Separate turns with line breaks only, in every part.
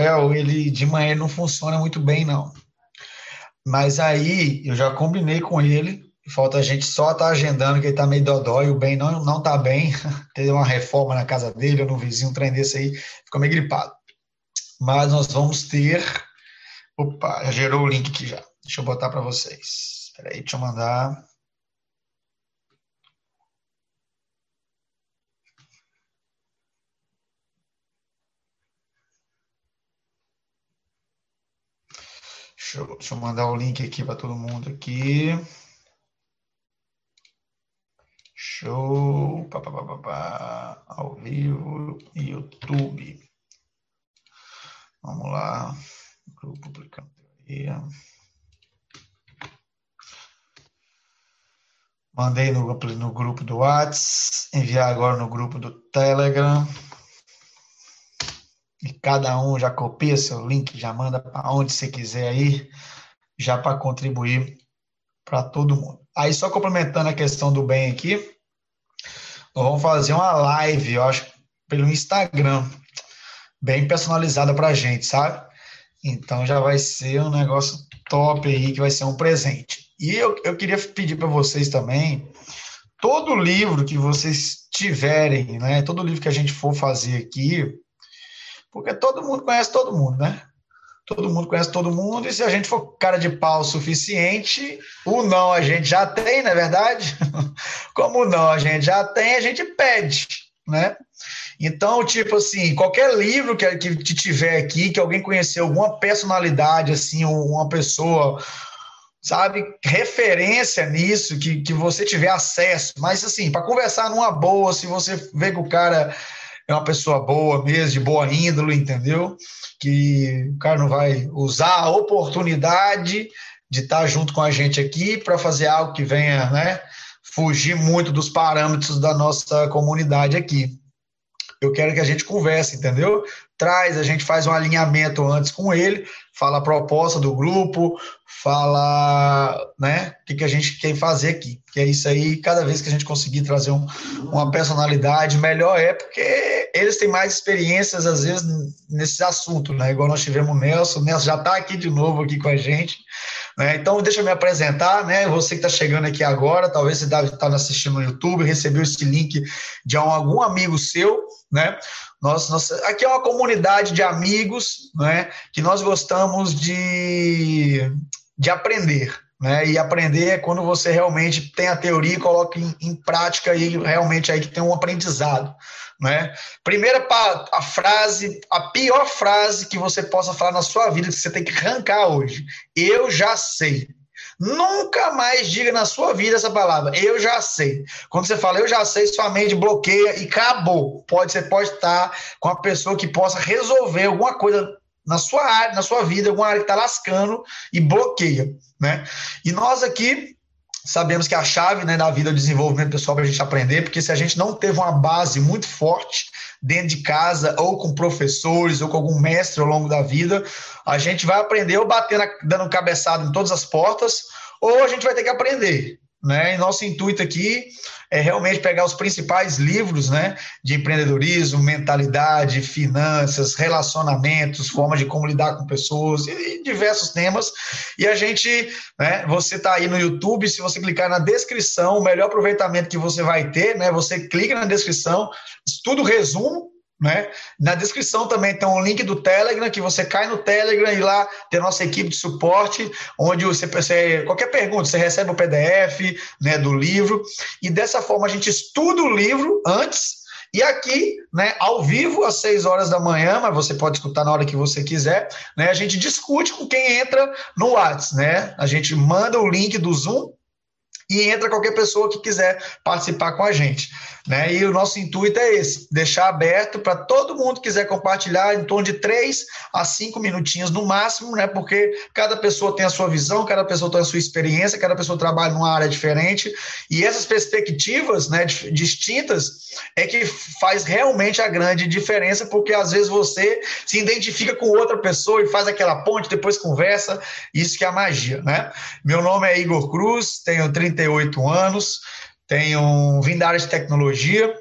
Corel, ele de manhã não funciona muito bem, não. Mas aí eu já combinei com ele, falta a gente só tá agendando que ele tá meio dodói, o bem não, não tá bem, teve uma reforma na casa dele, ou no vizinho, um trem desse aí, ficou meio gripado. Mas nós vamos ter. Opa, já gerou o link aqui já. Deixa eu botar para vocês. Espera aí, deixa eu mandar. Deixa eu, deixa eu mandar o link aqui para todo mundo aqui. Show, pá, pá, pá, pá, ao vivo, YouTube. Vamos lá, grupo publicando teoria. Mandei no, no grupo do WhatsApp, enviar agora no grupo do Telegram. E cada um já copia seu link, já manda para onde você quiser aí, já para contribuir para todo mundo. Aí, só complementando a questão do bem aqui, nós vamos fazer uma live, eu acho, pelo Instagram, bem personalizada para a gente, sabe? Então já vai ser um negócio top aí, que vai ser um presente. E eu, eu queria pedir para vocês também, todo livro que vocês tiverem, né? Todo livro que a gente for fazer aqui, porque todo mundo conhece todo mundo, né? Todo mundo conhece todo mundo, e se a gente for cara de pau suficiente, o não a gente já tem, não é verdade? Como não a gente já tem, a gente pede, né? Então, tipo assim, qualquer livro que, que tiver aqui, que alguém conhecer alguma personalidade, assim, uma pessoa, sabe, referência nisso, que, que você tiver acesso, mas assim, para conversar numa boa, se você vê que o cara é uma pessoa boa mesmo, de boa índole, entendeu? Que o cara não vai usar a oportunidade de estar junto com a gente aqui para fazer algo que venha, né, fugir muito dos parâmetros da nossa comunidade aqui. Eu quero que a gente converse, entendeu? Traz, a gente faz um alinhamento antes com ele, fala a proposta do grupo, fala né, o que, que a gente quer fazer aqui. Que é isso aí, cada vez que a gente conseguir trazer um, uma personalidade, melhor é, porque eles têm mais experiências, às vezes, nesse assunto, né? Igual nós tivemos o Nelson, o Nelson já está aqui de novo aqui com a gente. Né? Então, deixa eu me apresentar, né? Você que está chegando aqui agora, talvez você estar assistindo no YouTube, recebeu esse link de algum amigo seu, né? Nós, nós, aqui é uma comunidade de amigos, né? Que nós gostamos de, de aprender, né? E aprender é quando você realmente tem a teoria e coloca em, em prática e realmente aí que tem um aprendizado, né? Primeira a frase, a pior frase que você possa falar na sua vida que você tem que arrancar hoje. Eu já sei. Nunca mais diga na sua vida essa palavra. Eu já sei. Quando você fala eu já sei, sua mente bloqueia e acabou. Pode você pode estar com a pessoa que possa resolver alguma coisa na sua área, na sua vida, alguma área que está lascando e bloqueia, né? E nós aqui sabemos que a chave né, da vida é o desenvolvimento pessoal para a gente aprender, porque se a gente não teve uma base muito forte dentro de casa, ou com professores, ou com algum mestre ao longo da vida, a gente vai aprender ou batendo, dando cabeçada em todas as portas, ou a gente vai ter que aprender. Né? E nosso intuito aqui é realmente pegar os principais livros né, de empreendedorismo, mentalidade, finanças, relacionamentos, formas de como lidar com pessoas e diversos temas. E a gente, né, você está aí no YouTube, se você clicar na descrição, o melhor aproveitamento que você vai ter, né, você clica na descrição, estuda o resumo né? Na descrição também tem um link do Telegram, que você cai no Telegram e lá tem a nossa equipe de suporte, onde você, você qualquer pergunta, você recebe o PDF né, do livro, e dessa forma a gente estuda o livro antes, e aqui, né, ao vivo, às 6 horas da manhã, mas você pode escutar na hora que você quiser, né, a gente discute com quem entra no WhatsApp, né? A gente manda o link do Zoom e entra qualquer pessoa que quiser participar com a gente. Né? E o nosso intuito é esse: deixar aberto para todo mundo que quiser compartilhar em torno de três a cinco minutinhos no máximo, né? porque cada pessoa tem a sua visão, cada pessoa tem a sua experiência, cada pessoa trabalha numa área diferente, e essas perspectivas né, distintas é que faz realmente a grande diferença, porque às vezes você se identifica com outra pessoa e faz aquela ponte, depois conversa, isso que é a magia. Né? Meu nome é Igor Cruz, tenho 30 38 anos, tenho vim da área de tecnologia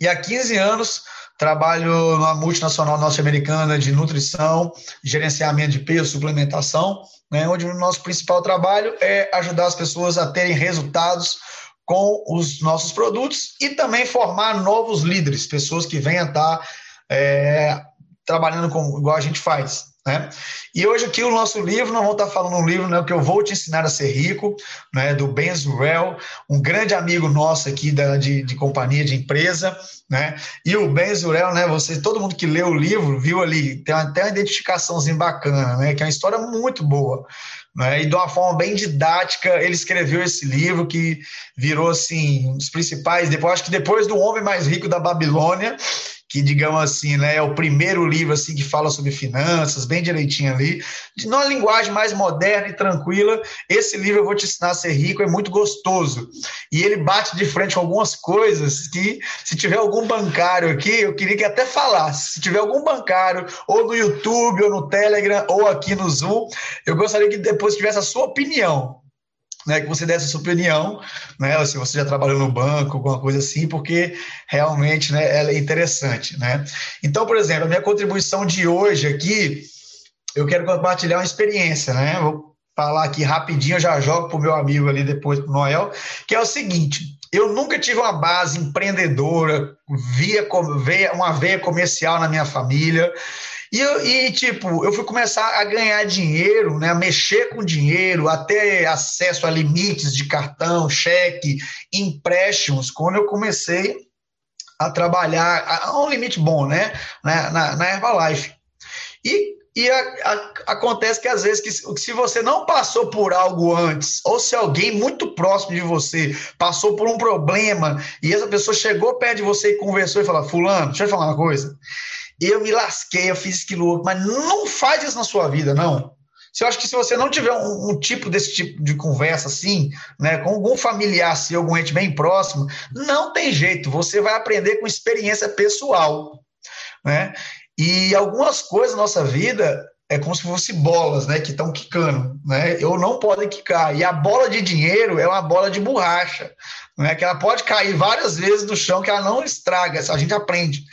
e há 15 anos trabalho numa multinacional norte-americana de nutrição, gerenciamento de peso, suplementação, né, onde o nosso principal trabalho é ajudar as pessoas a terem resultados com os nossos produtos e também formar novos líderes, pessoas que venham estar é, trabalhando com, igual a gente faz. Né? E hoje aqui o nosso livro, nós vamos estar falando um livro, né, que eu vou te ensinar a ser rico, né, do Ben Zurel, um grande amigo nosso aqui da, de, de companhia, de empresa, né? E o Ben Zurel, né, você, todo mundo que leu o livro viu ali, tem até uma identificaçãozinha bacana, né, que é uma história muito boa. Né, e de uma forma bem didática, ele escreveu esse livro que virou assim, um dos principais, depois acho que depois do Homem Mais Rico da Babilônia, que digamos assim, né, é o primeiro livro assim que fala sobre finanças, bem direitinho ali, de numa linguagem mais moderna e tranquila. Esse livro eu vou te ensinar a ser rico é muito gostoso. E ele bate de frente com algumas coisas que se tiver algum bancário aqui, eu queria que até falasse. Se tiver algum bancário ou no YouTube ou no Telegram ou aqui no Zoom, eu gostaria que depois tivesse a sua opinião né, que você desse a sua opinião, né, se você já trabalhou no banco, alguma coisa assim, porque realmente né, ela é interessante. Né? Então, por exemplo, a minha contribuição de hoje aqui, eu quero compartilhar uma experiência, né? Vou falar aqui rapidinho, eu já jogo para o meu amigo ali depois, para o Noel, que é o seguinte: eu nunca tive uma base empreendedora, via, via uma veia comercial na minha família. E, e, tipo, eu fui começar a ganhar dinheiro, né, a mexer com dinheiro, a ter acesso a limites de cartão, cheque, empréstimos, quando eu comecei a trabalhar a um limite bom, né, na, na, na Herbalife. E, e a, a, acontece que às vezes que se você não passou por algo antes, ou se alguém muito próximo de você passou por um problema e essa pessoa chegou perto de você e conversou e falou: Fulano, deixa eu falar uma coisa eu me lasquei, eu fiz aquilo mas não faz isso na sua vida, não. Eu acho que se você não tiver um, um, tipo desse tipo de conversa assim, né, com algum familiar seu, algum ente bem próximo, não tem jeito, você vai aprender com experiência pessoal, né? E algumas coisas na nossa vida é como se fossem bolas, né, que estão quicando, né? Eu não podem quicar. E a bola de dinheiro é uma bola de borracha, né? Que ela pode cair várias vezes no chão que ela não estraga, a gente aprende.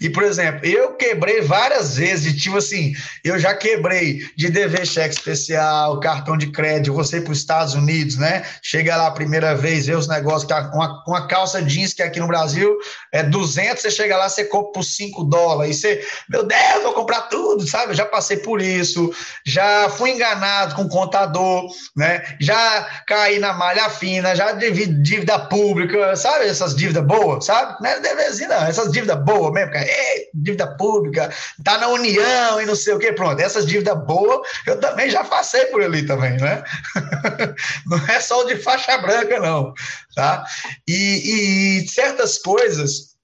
E, por exemplo, eu quebrei várias vezes, de tipo assim, eu já quebrei de dever cheque especial, cartão de crédito, você para os Estados Unidos, né? Chega lá a primeira vez, vê os negócios, que uma, uma calça jeans que aqui no Brasil é 200, você chega lá, você compra por 5 dólares, e você, meu Deus, vou comprar tudo, sabe? Eu já passei por isso, já fui enganado com contador, né? Já caí na malha fina, já dívida pública, sabe? Essas dívidas boas, sabe? Não é deverzinho, não, essas dívidas boas mesmo, cara ei, dívida pública, tá na União e não sei o quê. Pronto, essas dívidas boas eu também já passei por ali também, né? não é só o de faixa branca, não. Tá? E, e certas coisas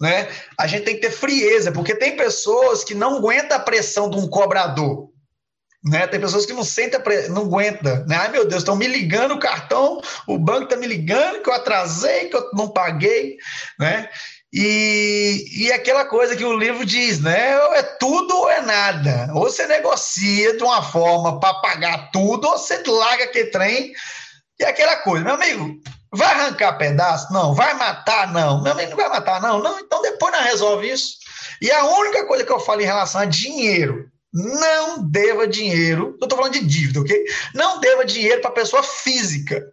né? A gente tem que ter frieza, porque tem pessoas que não aguentam a pressão de um cobrador. Né? Tem pessoas que não sentem, não aguenta, né? Ai meu Deus, estão me ligando o cartão, o banco está me ligando que eu atrasei, que eu não paguei, né? E, e aquela coisa que o livro diz, né? Ou é tudo ou é nada. Ou você negocia de uma forma para pagar tudo, ou você larga aquele trem. E aquela coisa, meu amigo, vai arrancar pedaço? Não. Vai matar? Não. Meu amigo, não vai matar? Não. Não, então depois nós resolve isso. E a única coisa que eu falo em relação a dinheiro, não deva dinheiro, eu estou falando de dívida, ok? Não deva dinheiro para pessoa física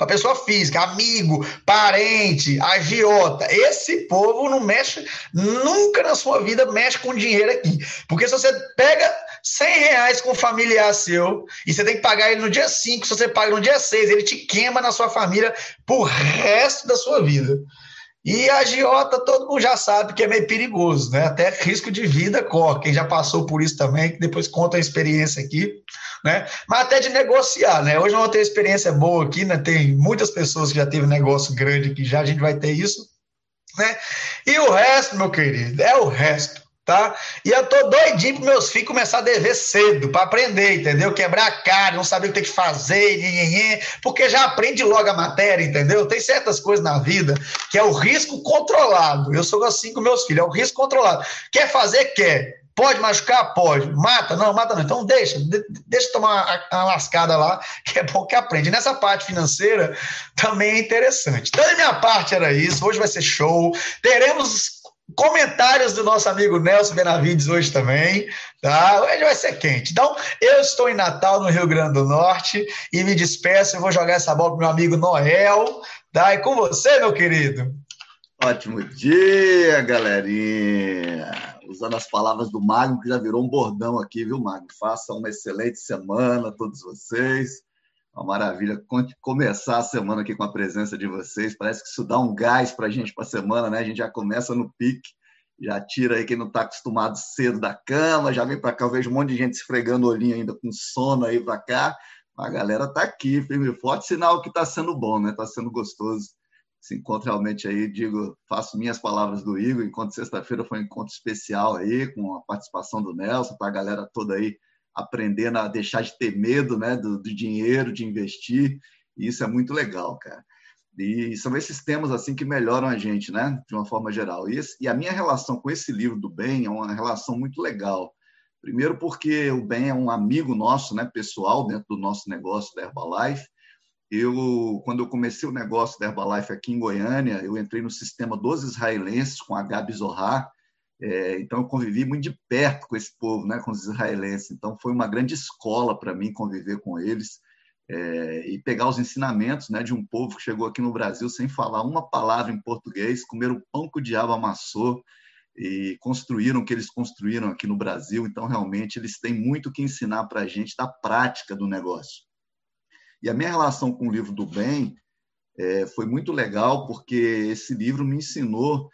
para pessoa física, amigo, parente, agiota. Esse povo não mexe, nunca na sua vida mexe com dinheiro aqui. Porque se você pega 100 reais com um familiar seu e você tem que pagar ele no dia 5, se você paga no dia 6, ele te queima na sua família pro resto da sua vida. E a agiota, todo mundo já sabe que é meio perigoso, né? Até risco de vida corre. Quem já passou por isso também, que depois conta a experiência aqui né? Mas até de negociar, né? Hoje eu vou ter experiência boa aqui, né? Tem muitas pessoas que já teve negócio grande aqui já, a gente vai ter isso, né? E o resto, meu querido, é o resto. Tá? E eu tô doidinho para meus filhos começar a dever cedo, para aprender, entendeu? Quebrar a cara, não saber o que tem que fazer, porque já aprende logo a matéria, entendeu? Tem certas coisas na vida que é o risco controlado. Eu sou assim com meus filhos, é o risco controlado. Quer fazer? Quer. Pode machucar? Pode. Mata? Não, mata não. Então deixa, deixa tomar uma lascada lá, que é bom que aprende. Nessa parte financeira também é interessante. Então, minha parte era isso. Hoje vai ser show. Teremos comentários do nosso amigo Nelson Benavides hoje também, tá? Hoje vai ser quente. Então, eu estou em Natal, no Rio Grande do Norte, e me despeço, eu vou jogar essa bola pro meu amigo Noel, tá? E com você, meu querido.
Ótimo dia, galerinha. Usando as palavras do Magno, que já virou um bordão aqui, viu, Magno? Faça uma excelente semana a todos vocês. Uma maravilha começar a semana aqui com a presença de vocês. Parece que isso dá um gás para a gente para a semana, né? A gente já começa no pique, já tira aí quem não está acostumado cedo da cama, já vem para cá. Eu vejo um monte de gente esfregando o olhinho ainda com sono aí para cá. A galera está aqui, firme e forte, sinal que está sendo bom, né? Está sendo gostoso. Se encontro realmente aí, digo, faço minhas palavras do Igor. Enquanto sexta-feira foi um encontro especial aí, com a participação do Nelson, para a galera toda aí aprendendo a deixar de ter medo né, do, do dinheiro, de investir. E isso é muito legal, cara. E são esses temas assim que melhoram a gente, né, de uma forma geral. E, esse, e, a minha relação com esse livro do Ben é uma relação muito legal. Primeiro porque o Ben é um amigo nosso, né, pessoal, dentro do nosso negócio da Herbalife. Eu, quando eu comecei o negócio da Herbalife aqui em Goiânia, eu entrei no sistema dos israelenses com a Gabi Zohar, é, então, eu convivi muito de perto com esse povo, né, com os israelenses. Então, foi uma grande escola para mim conviver com eles é, e pegar os ensinamentos né, de um povo que chegou aqui no Brasil sem falar uma palavra em português, comer o pão que o diabo amassou e construíram o que eles construíram aqui no Brasil. Então, realmente, eles têm muito que ensinar para a gente da prática do negócio. E a minha relação com o livro do bem é, foi muito legal, porque esse livro me ensinou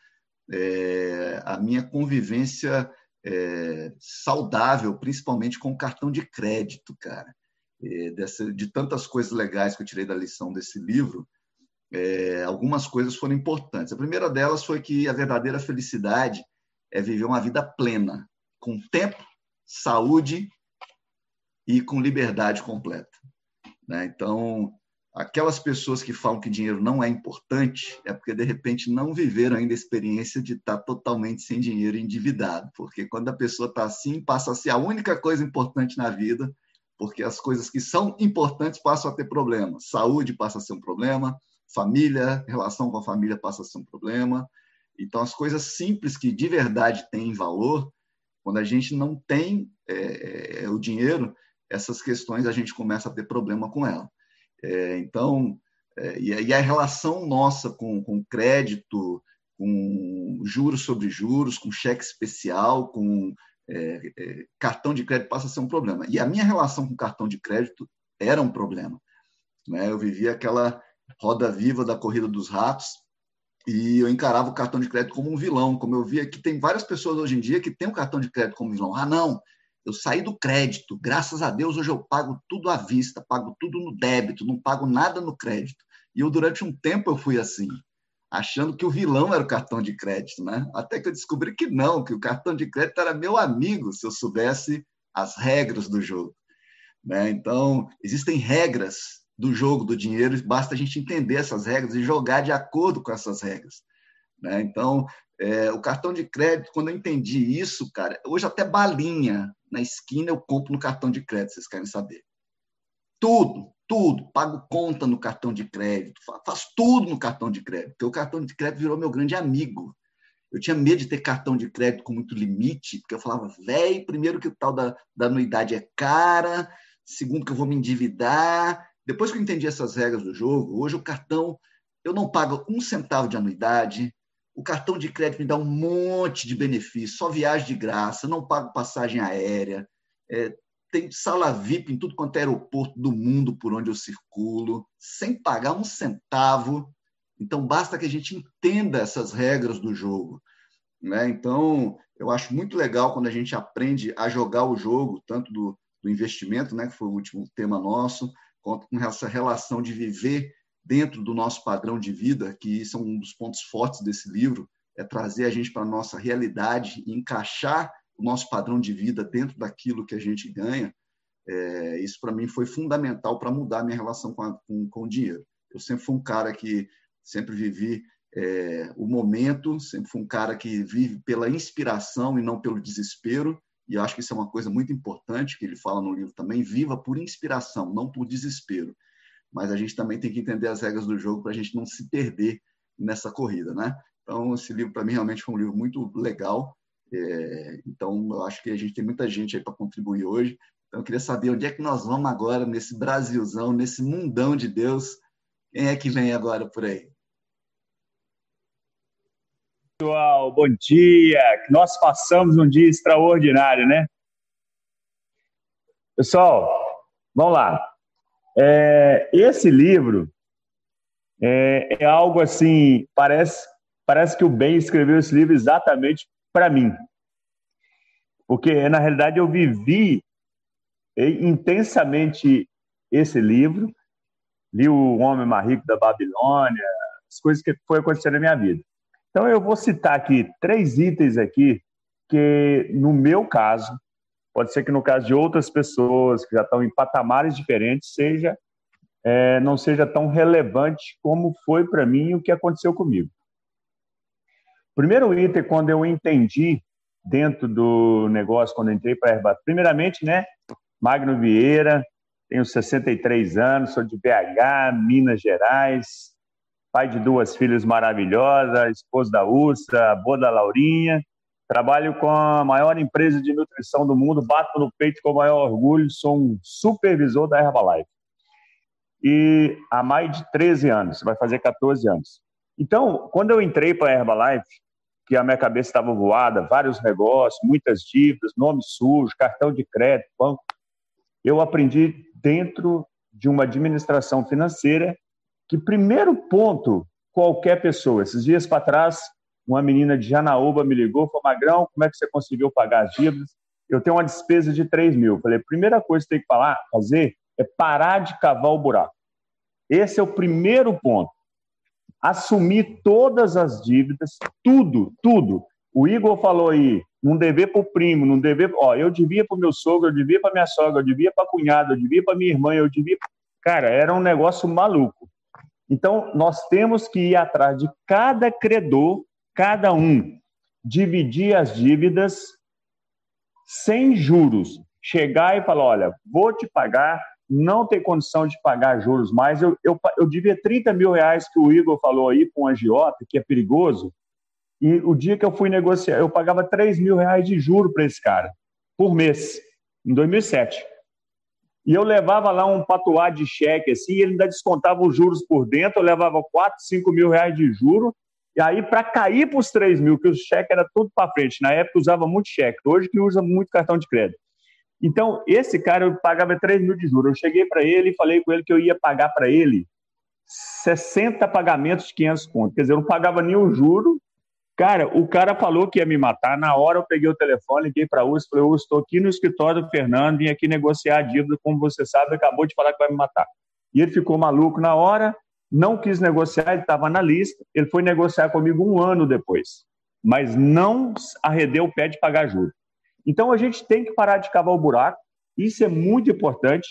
é, a minha convivência é, saudável, principalmente com o cartão de crédito, cara. É, dessa, de tantas coisas legais que eu tirei da lição desse livro, é, algumas coisas foram importantes. A primeira delas foi que a verdadeira felicidade é viver uma vida plena, com tempo, saúde e com liberdade completa. Né? Então, aquelas pessoas que falam que dinheiro não é importante é porque de repente não viveram ainda a experiência de estar totalmente sem dinheiro endividado, porque quando a pessoa está assim passa a ser a única coisa importante na vida, porque as coisas que são importantes passam a ter problema, saúde passa a ser um problema, família, relação com a família passa a ser um problema, então as coisas simples que de verdade têm valor, quando a gente não tem é, o dinheiro, essas questões a gente começa a ter problema com ela. É, então, é, e a relação nossa com, com crédito, com juros sobre juros, com cheque especial, com é, é, cartão de crédito passa a ser um problema. E a minha relação com cartão de crédito era um problema. Né? Eu vivia aquela roda viva da corrida dos ratos e eu encarava o cartão de crédito como um vilão, como eu via que tem várias pessoas hoje em dia que têm o cartão de crédito como vilão. Ah, não, eu saí do crédito, graças a Deus hoje eu pago tudo à vista, pago tudo no débito, não pago nada no crédito. E eu durante um tempo eu fui assim, achando que o vilão era o cartão de crédito, né? Até que eu descobri que não, que o cartão de crédito era meu amigo, se eu soubesse as regras do jogo. Né? Então, existem regras do jogo do dinheiro, basta a gente entender essas regras e jogar de acordo com essas regras. Né? Então, é, o cartão de crédito, quando eu entendi isso, cara, hoje até balinha na esquina eu compro no cartão de crédito, vocês querem saber. Tudo, tudo. Pago conta no cartão de crédito, faço tudo no cartão de crédito, porque o cartão de crédito virou meu grande amigo. Eu tinha medo de ter cartão de crédito com muito limite, porque eu falava, velho, primeiro que o tal da, da anuidade é cara, segundo que eu vou me endividar. Depois que eu entendi essas regras do jogo, hoje o cartão, eu não pago um centavo de anuidade, o cartão de crédito me dá um monte de benefícios, só viagem de graça, não pago passagem aérea, é, tem sala VIP em tudo quanto é aeroporto do mundo por onde eu circulo, sem pagar um centavo. Então, basta que a gente entenda essas regras do jogo. Né? Então, eu acho muito legal quando a gente aprende a jogar o jogo, tanto do, do investimento, né, que foi o último tema nosso, quanto com essa relação de viver dentro do nosso padrão de vida, que são um dos pontos fortes desse livro, é trazer a gente para a nossa realidade e encaixar o nosso padrão de vida dentro daquilo que a gente ganha. É, isso, para mim, foi fundamental para mudar minha relação com, a, com, com, o dinheiro. Eu sempre fui um cara que sempre vivi é, o momento, sempre fui um cara que vive pela inspiração e não pelo desespero, e acho que isso é uma coisa muito importante que ele fala no livro também, viva por inspiração, não por desespero mas a gente também tem que entender as regras do jogo para a gente não se perder nessa corrida, né? Então, esse livro, para mim, realmente foi um livro muito legal. É, então, eu acho que a gente tem muita gente aí para contribuir hoje. Então, eu queria saber onde é que nós vamos agora, nesse Brasilzão, nesse mundão de Deus. Quem é que vem agora por aí?
Pessoal, bom dia. Nós passamos um dia extraordinário, né? Pessoal, vamos lá. É, esse livro é, é, algo assim, parece, parece que o Ben escreveu esse livro exatamente para mim. Porque, na realidade, eu vivi intensamente esse livro, li O Homem Mais Rico da Babilônia, as coisas que foi acontecendo na minha vida. Então, eu vou citar aqui três itens aqui que, no meu caso, pode ser que no caso de outras pessoas que já estão em patamares diferentes, seja é, não seja tão relevante como foi para mim o que aconteceu comigo. Primeiro item, quando eu entendi dentro do negócio, quando entrei para a primeiramente, né, Magno Vieira, tenho 63 anos, sou de BH, Minas Gerais, pai de duas filhas maravilhosas, esposa da Ursa, avô da Laurinha. Trabalho com a maior empresa de nutrição do mundo, bato no peito com o maior orgulho, sou um supervisor da Herbalife. E há mais de 13 anos, vai fazer 14 anos. Então, quando eu entrei para a Herbalife, que a minha cabeça estava voada, vários negócios, muitas dívidas, nome sujo, cartão de crédito, banco, eu aprendi dentro de uma administração financeira que primeiro ponto, qualquer pessoa, esses dias para trás, uma menina de Janaúba me ligou, falou, Magrão, como é que você conseguiu pagar as dívidas? Eu tenho uma despesa de 3 mil. Falei, primeira coisa que tem que falar, fazer é parar de cavar o buraco. Esse é o primeiro ponto. Assumir todas as dívidas, tudo, tudo. O Igor falou aí, não dever para o primo, não dever. Ó, eu devia para o meu sogro, eu devia para minha sogra, eu devia para a cunhada, eu devia para minha irmã, eu devia. Cara, era um negócio maluco. Então, nós temos que ir atrás de cada credor, cada um, dividir as dívidas sem juros. Chegar e falar: olha, vou te pagar, não tem condição de pagar juros mais. Eu, eu, eu devia 30 mil reais que o Igor falou aí com o agiota, que é perigoso, e o dia que eu fui negociar, eu pagava 3 mil reais de juro para esse cara, por mês, em 2007. E eu levava lá um patuá de cheque, assim, e ele ainda descontava os juros por dentro, eu levava 4, 5 mil reais de juro, e aí para cair para os 3 mil, que o cheque era tudo para frente, na época usava muito cheque, hoje que usa muito cartão de crédito. Então, esse cara, eu pagava 3 mil de juros, eu cheguei para ele e falei com ele que eu ia pagar para ele 60 pagamentos de 500 conto, quer dizer, eu não pagava nenhum juro, Cara, o cara falou que ia me matar. Na hora eu peguei o telefone, liguei para a USP, falei, eu estou aqui no escritório do Fernando, vim aqui negociar a dívida, como você sabe, acabou de falar que vai me matar. E ele ficou maluco na hora, não quis negociar, ele estava na lista, ele foi negociar comigo um ano depois, mas não arredeu o pé de pagar juros. Então a gente tem que parar de cavar o buraco, isso é muito importante.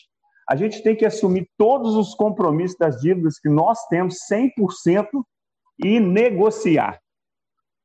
A gente tem que assumir todos os compromissos das dívidas que nós temos 100% e negociar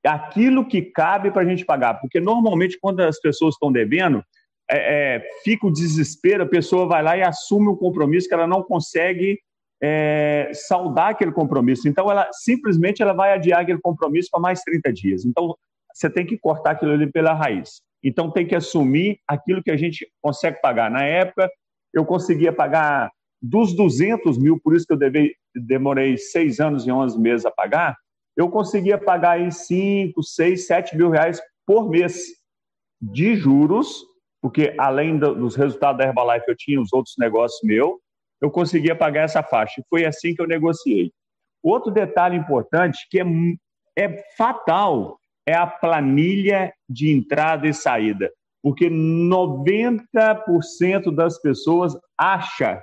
aquilo que cabe para a gente pagar. Porque normalmente, quando as pessoas estão devendo, é, é, fica o desespero, a pessoa vai lá e assume um compromisso que ela não consegue é, saldar aquele compromisso. Então, ela simplesmente ela vai adiar aquele compromisso para mais 30 dias. Então, você tem que cortar aquilo ali pela raiz. Então, tem que assumir aquilo que a gente consegue pagar. Na época, eu conseguia pagar dos 200 mil, por isso que eu devei, demorei seis anos e 11 meses a pagar, eu conseguia pagar aí 5, 6, 7 mil reais por mês de juros, porque além dos resultados da Herbalife eu tinha os outros negócios meus, eu conseguia pagar essa faixa. Foi assim que eu negociei. Outro detalhe importante que é, é fatal é a planilha de entrada e saída, porque 90% das pessoas acha,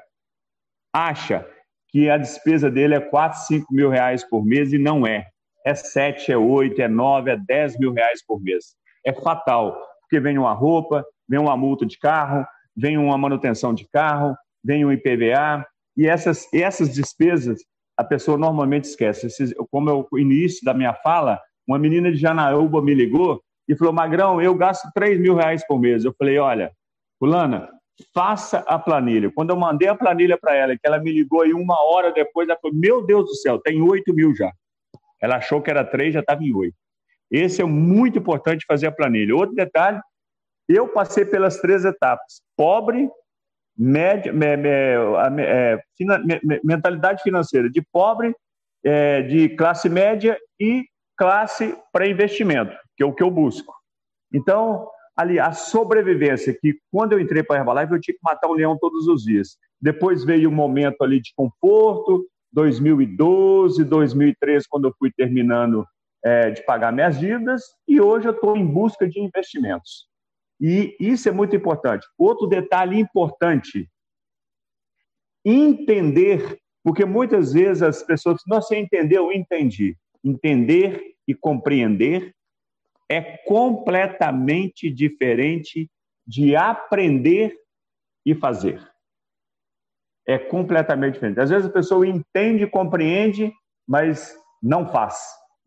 acha que a despesa dele é 4, 5 mil reais por mês e não é é 7, é 8, é 9, é 10 mil reais por mês. É fatal, porque vem uma roupa, vem uma multa de carro, vem uma manutenção de carro, vem um IPVA, e essas, essas despesas a pessoa normalmente esquece. Como é o início da minha fala, uma menina de Janaúba me ligou e falou, Magrão, eu gasto 3 mil reais por mês. Eu falei, olha, fulana, faça a planilha. Quando eu mandei a planilha para ela, que ela me ligou e uma hora depois, ela falou, meu Deus do céu, tem 8 mil já. Ela achou que era 3, já estava em 8. Esse é muito importante fazer a planilha. Outro detalhe, eu passei pelas três etapas: pobre, média, é, mentalidade financeira de pobre, é, de classe média e classe para investimento, que é o que eu busco. Então, ali, a sobrevivência, que quando eu entrei para a Herbalife, eu tinha que matar um leão todos os dias. Depois veio um momento ali de conforto, 2012, 2013, quando eu fui terminando é, de pagar minhas dívidas, e hoje eu estou em busca de investimentos. E isso é muito importante. Outro detalhe importante: entender, porque muitas vezes as pessoas, não você entendeu, entendi. Entender e compreender é completamente diferente de aprender e fazer. É completamente diferente. Às vezes a pessoa entende, compreende, mas não faz.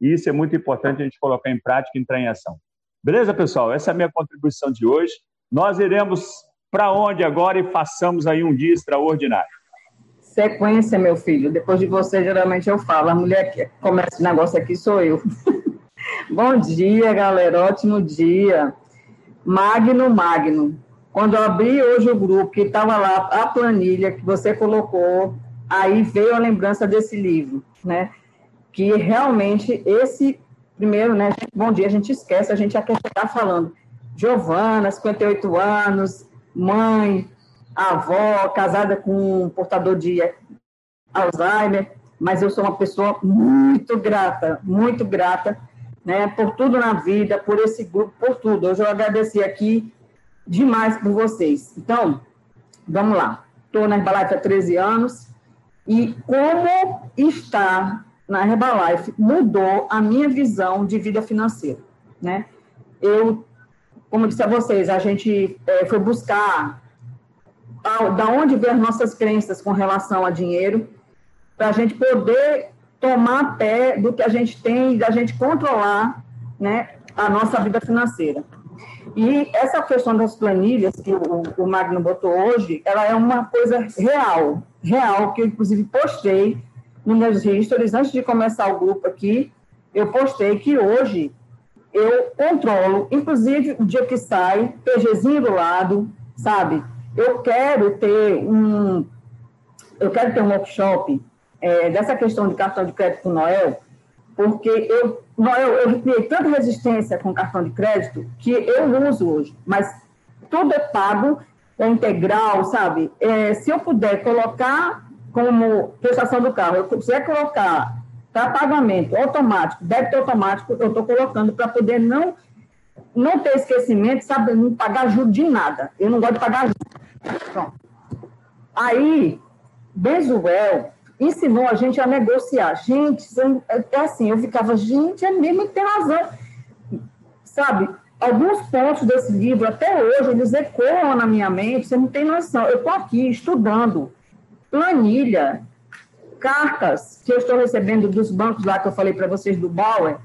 E isso é muito importante a gente colocar em prática e entrar em ação. Beleza, pessoal? Essa é a minha contribuição de hoje. Nós iremos para onde agora e façamos aí um dia extraordinário.
Sequência, meu filho. Depois de você, geralmente eu falo. A mulher que começa o negócio aqui sou eu. Bom dia, galera. Ótimo dia. Magno, Magno. Quando eu abri hoje o grupo, que estava lá a planilha que você colocou, aí veio a lembrança desse livro, né? Que realmente esse primeiro, né, bom dia, a gente esquece, a gente já quer estar falando. Giovana, 58 anos, mãe, avó, casada com um portador de Alzheimer, mas eu sou uma pessoa muito grata, muito grata, né, por tudo na vida, por esse grupo, por tudo. Hoje eu agradeci aqui demais por vocês. Então, vamos lá. Estou na Herbalife há 13 anos e como está na Herbalife mudou a minha visão de vida financeira, né? Eu, como disse a vocês, a gente é, foi buscar a, da onde vem as nossas crenças com relação a dinheiro, para a gente poder tomar pé do que a gente tem, da gente controlar, né, a nossa vida financeira. E essa questão das planilhas que o, o Magno botou hoje, ela é uma coisa real, real, que eu inclusive postei nos meus antes de começar o grupo aqui, eu postei que hoje eu controlo, inclusive o dia que sai, PGzinho do lado, sabe? Eu quero ter um, eu quero ter um workshop é, dessa questão de cartão de crédito com Noel, porque eu, Noel, eu criei tanta resistência com cartão de crédito que eu uso hoje, mas tudo é pago, é integral, sabe? É, se eu puder colocar como prestação do carro, eu quiser colocar para pagamento automático, débito automático, eu estou colocando para poder não, não ter esquecimento, sabe, não pagar juros de nada. Eu não gosto de pagar juros. Pronto. Aí, Benzuel ensinou a gente a negociar. Gente, é assim, eu ficava, gente, é mesmo, tem razão. Sabe, alguns pontos desse livro, até hoje, eles ecoam na minha mente, você não tem noção. Eu estou aqui estudando planilha, cartas que eu estou recebendo dos bancos lá que eu falei para vocês do Bauer,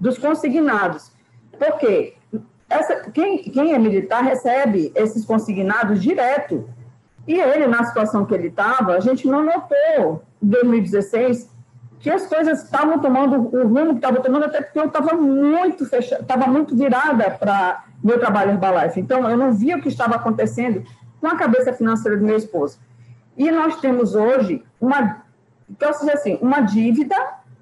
dos consignados. Porque essa, quem, quem é militar recebe esses consignados direto. E ele, na situação que ele estava, a gente não notou, em 2016, que as coisas estavam tomando o rumo que estavam tomando, até porque eu estava muito fechada, estava muito virada para meu trabalho Herbalife. Então, eu não via o que estava acontecendo com a cabeça financeira do meu esposo. E nós temos hoje uma, então, seja assim, uma dívida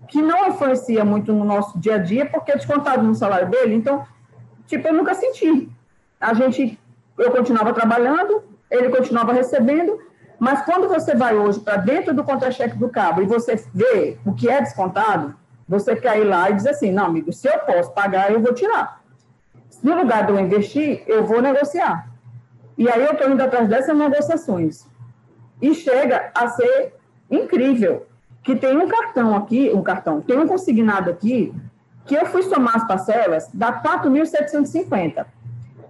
que não influencia muito no nosso dia a dia, porque é descontado no salário dele. Então, tipo, eu nunca senti. A gente, eu continuava trabalhando, ele continuava recebendo, mas quando você vai hoje para dentro do contra-cheque do cabo e você vê o que é descontado, você quer ir lá e dizer assim, não, amigo, se eu posso pagar, eu vou tirar. No lugar de eu investir, eu vou negociar. E aí eu estou indo atrás dessas negociações e chega a ser incrível. Que tem um cartão aqui, um cartão, tem um consignado aqui, que eu fui somar as parcelas, dá 4.750.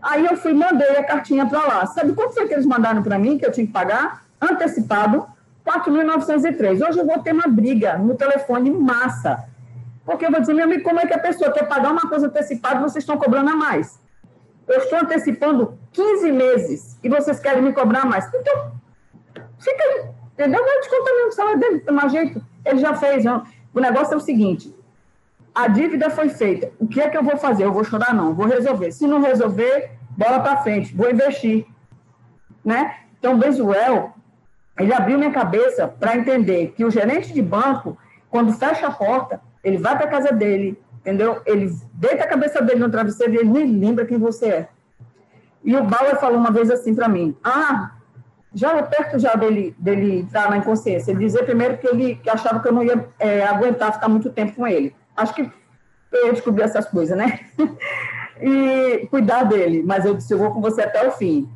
Aí eu fui, mandei a cartinha para lá. Sabe quanto foi que eles mandaram para mim, que eu tinha que pagar? Antecipado, 4.903. Hoje eu vou ter uma briga no telefone massa. Porque eu vou dizer, meu amigo, como é que a pessoa quer pagar uma coisa antecipada vocês estão cobrando a mais? Eu estou antecipando 15 meses e vocês querem me cobrar mais. Então, Fica, entendeu? Descontar mesmo o salário dele, de mais jeito. Ele já fez. Não. O negócio é o seguinte: a dívida foi feita. O que é que eu vou fazer? Eu vou chorar? Não, vou resolver. Se não resolver, bola para frente, vou investir. Né? Então, Bezuel, ele abriu minha cabeça para entender que o gerente de banco, quando fecha a porta, ele vai para casa dele, entendeu? Ele deita a cabeça dele no travesseiro e ele nem lembra quem você é. E o Bauer falou uma vez assim para mim: Ah, já perto já dele, dele entrar na inconsciência. Ele dizia primeiro que ele que achava que eu não ia é, aguentar ficar muito tempo com ele. Acho que eu descobri essas coisas, né? e cuidar dele. Mas eu disse: Eu vou com você até o fim.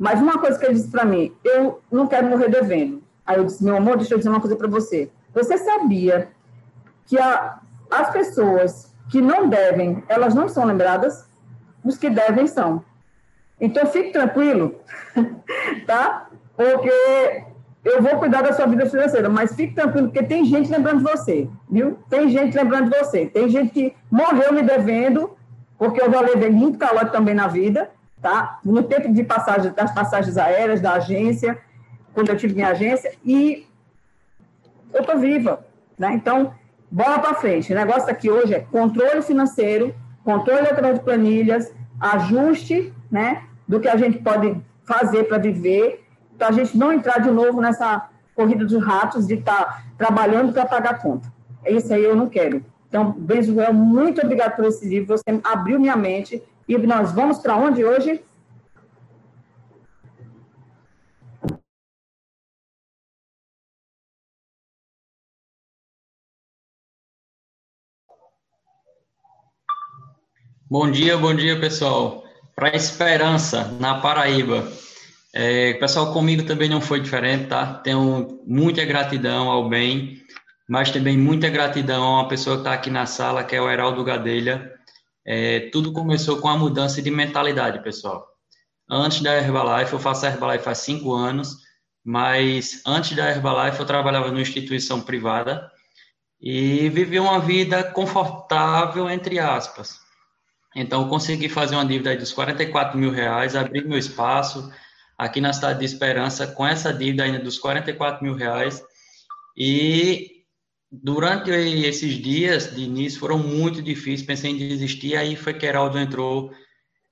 Mas uma coisa que ele disse para mim, eu não quero morrer devendo. Aí eu disse, meu amor, deixa eu dizer uma coisa para você. Você sabia que a, as pessoas que não devem, elas não são lembradas? Os que devem são. Então fique tranquilo, tá? Porque eu vou cuidar da sua vida financeira, mas fique tranquilo, porque tem gente lembrando de você, viu? Tem gente lembrando de você. Tem gente que morreu me devendo, porque eu já levei muito calor também na vida, tá? No tempo de passagem, das passagens aéreas, da agência, quando eu tive minha agência, e eu estou viva, né? Então, bola para frente. O negócio aqui hoje é controle financeiro, controle através de planilhas, ajuste, né? Do que a gente pode fazer para viver, para a gente não entrar de novo nessa corrida dos ratos de estar tá trabalhando para pagar conta. Isso aí eu não quero. Então, Benzuel, muito obrigado por esse livro. Você abriu minha mente e nós vamos para onde hoje?
Bom dia, bom dia, pessoal. Para Esperança, na Paraíba. É, pessoal, comigo também não foi diferente, tá? Tenho muita gratidão ao bem, mas também muita gratidão a uma pessoa que está aqui na sala, que é o Heraldo Gadelha. É, tudo começou com a mudança de mentalidade, pessoal. Antes da Herbalife, eu faço a Herbalife há cinco anos, mas antes da Herbalife eu trabalhava numa instituição privada e vivi uma vida confortável, entre aspas. Então, consegui fazer uma dívida dos 44 mil reais, abrir meu espaço aqui na cidade de Esperança com essa dívida ainda dos 44 mil reais. E durante esses dias de início foram muito difíceis, pensei em desistir, aí foi que Heraldo entrou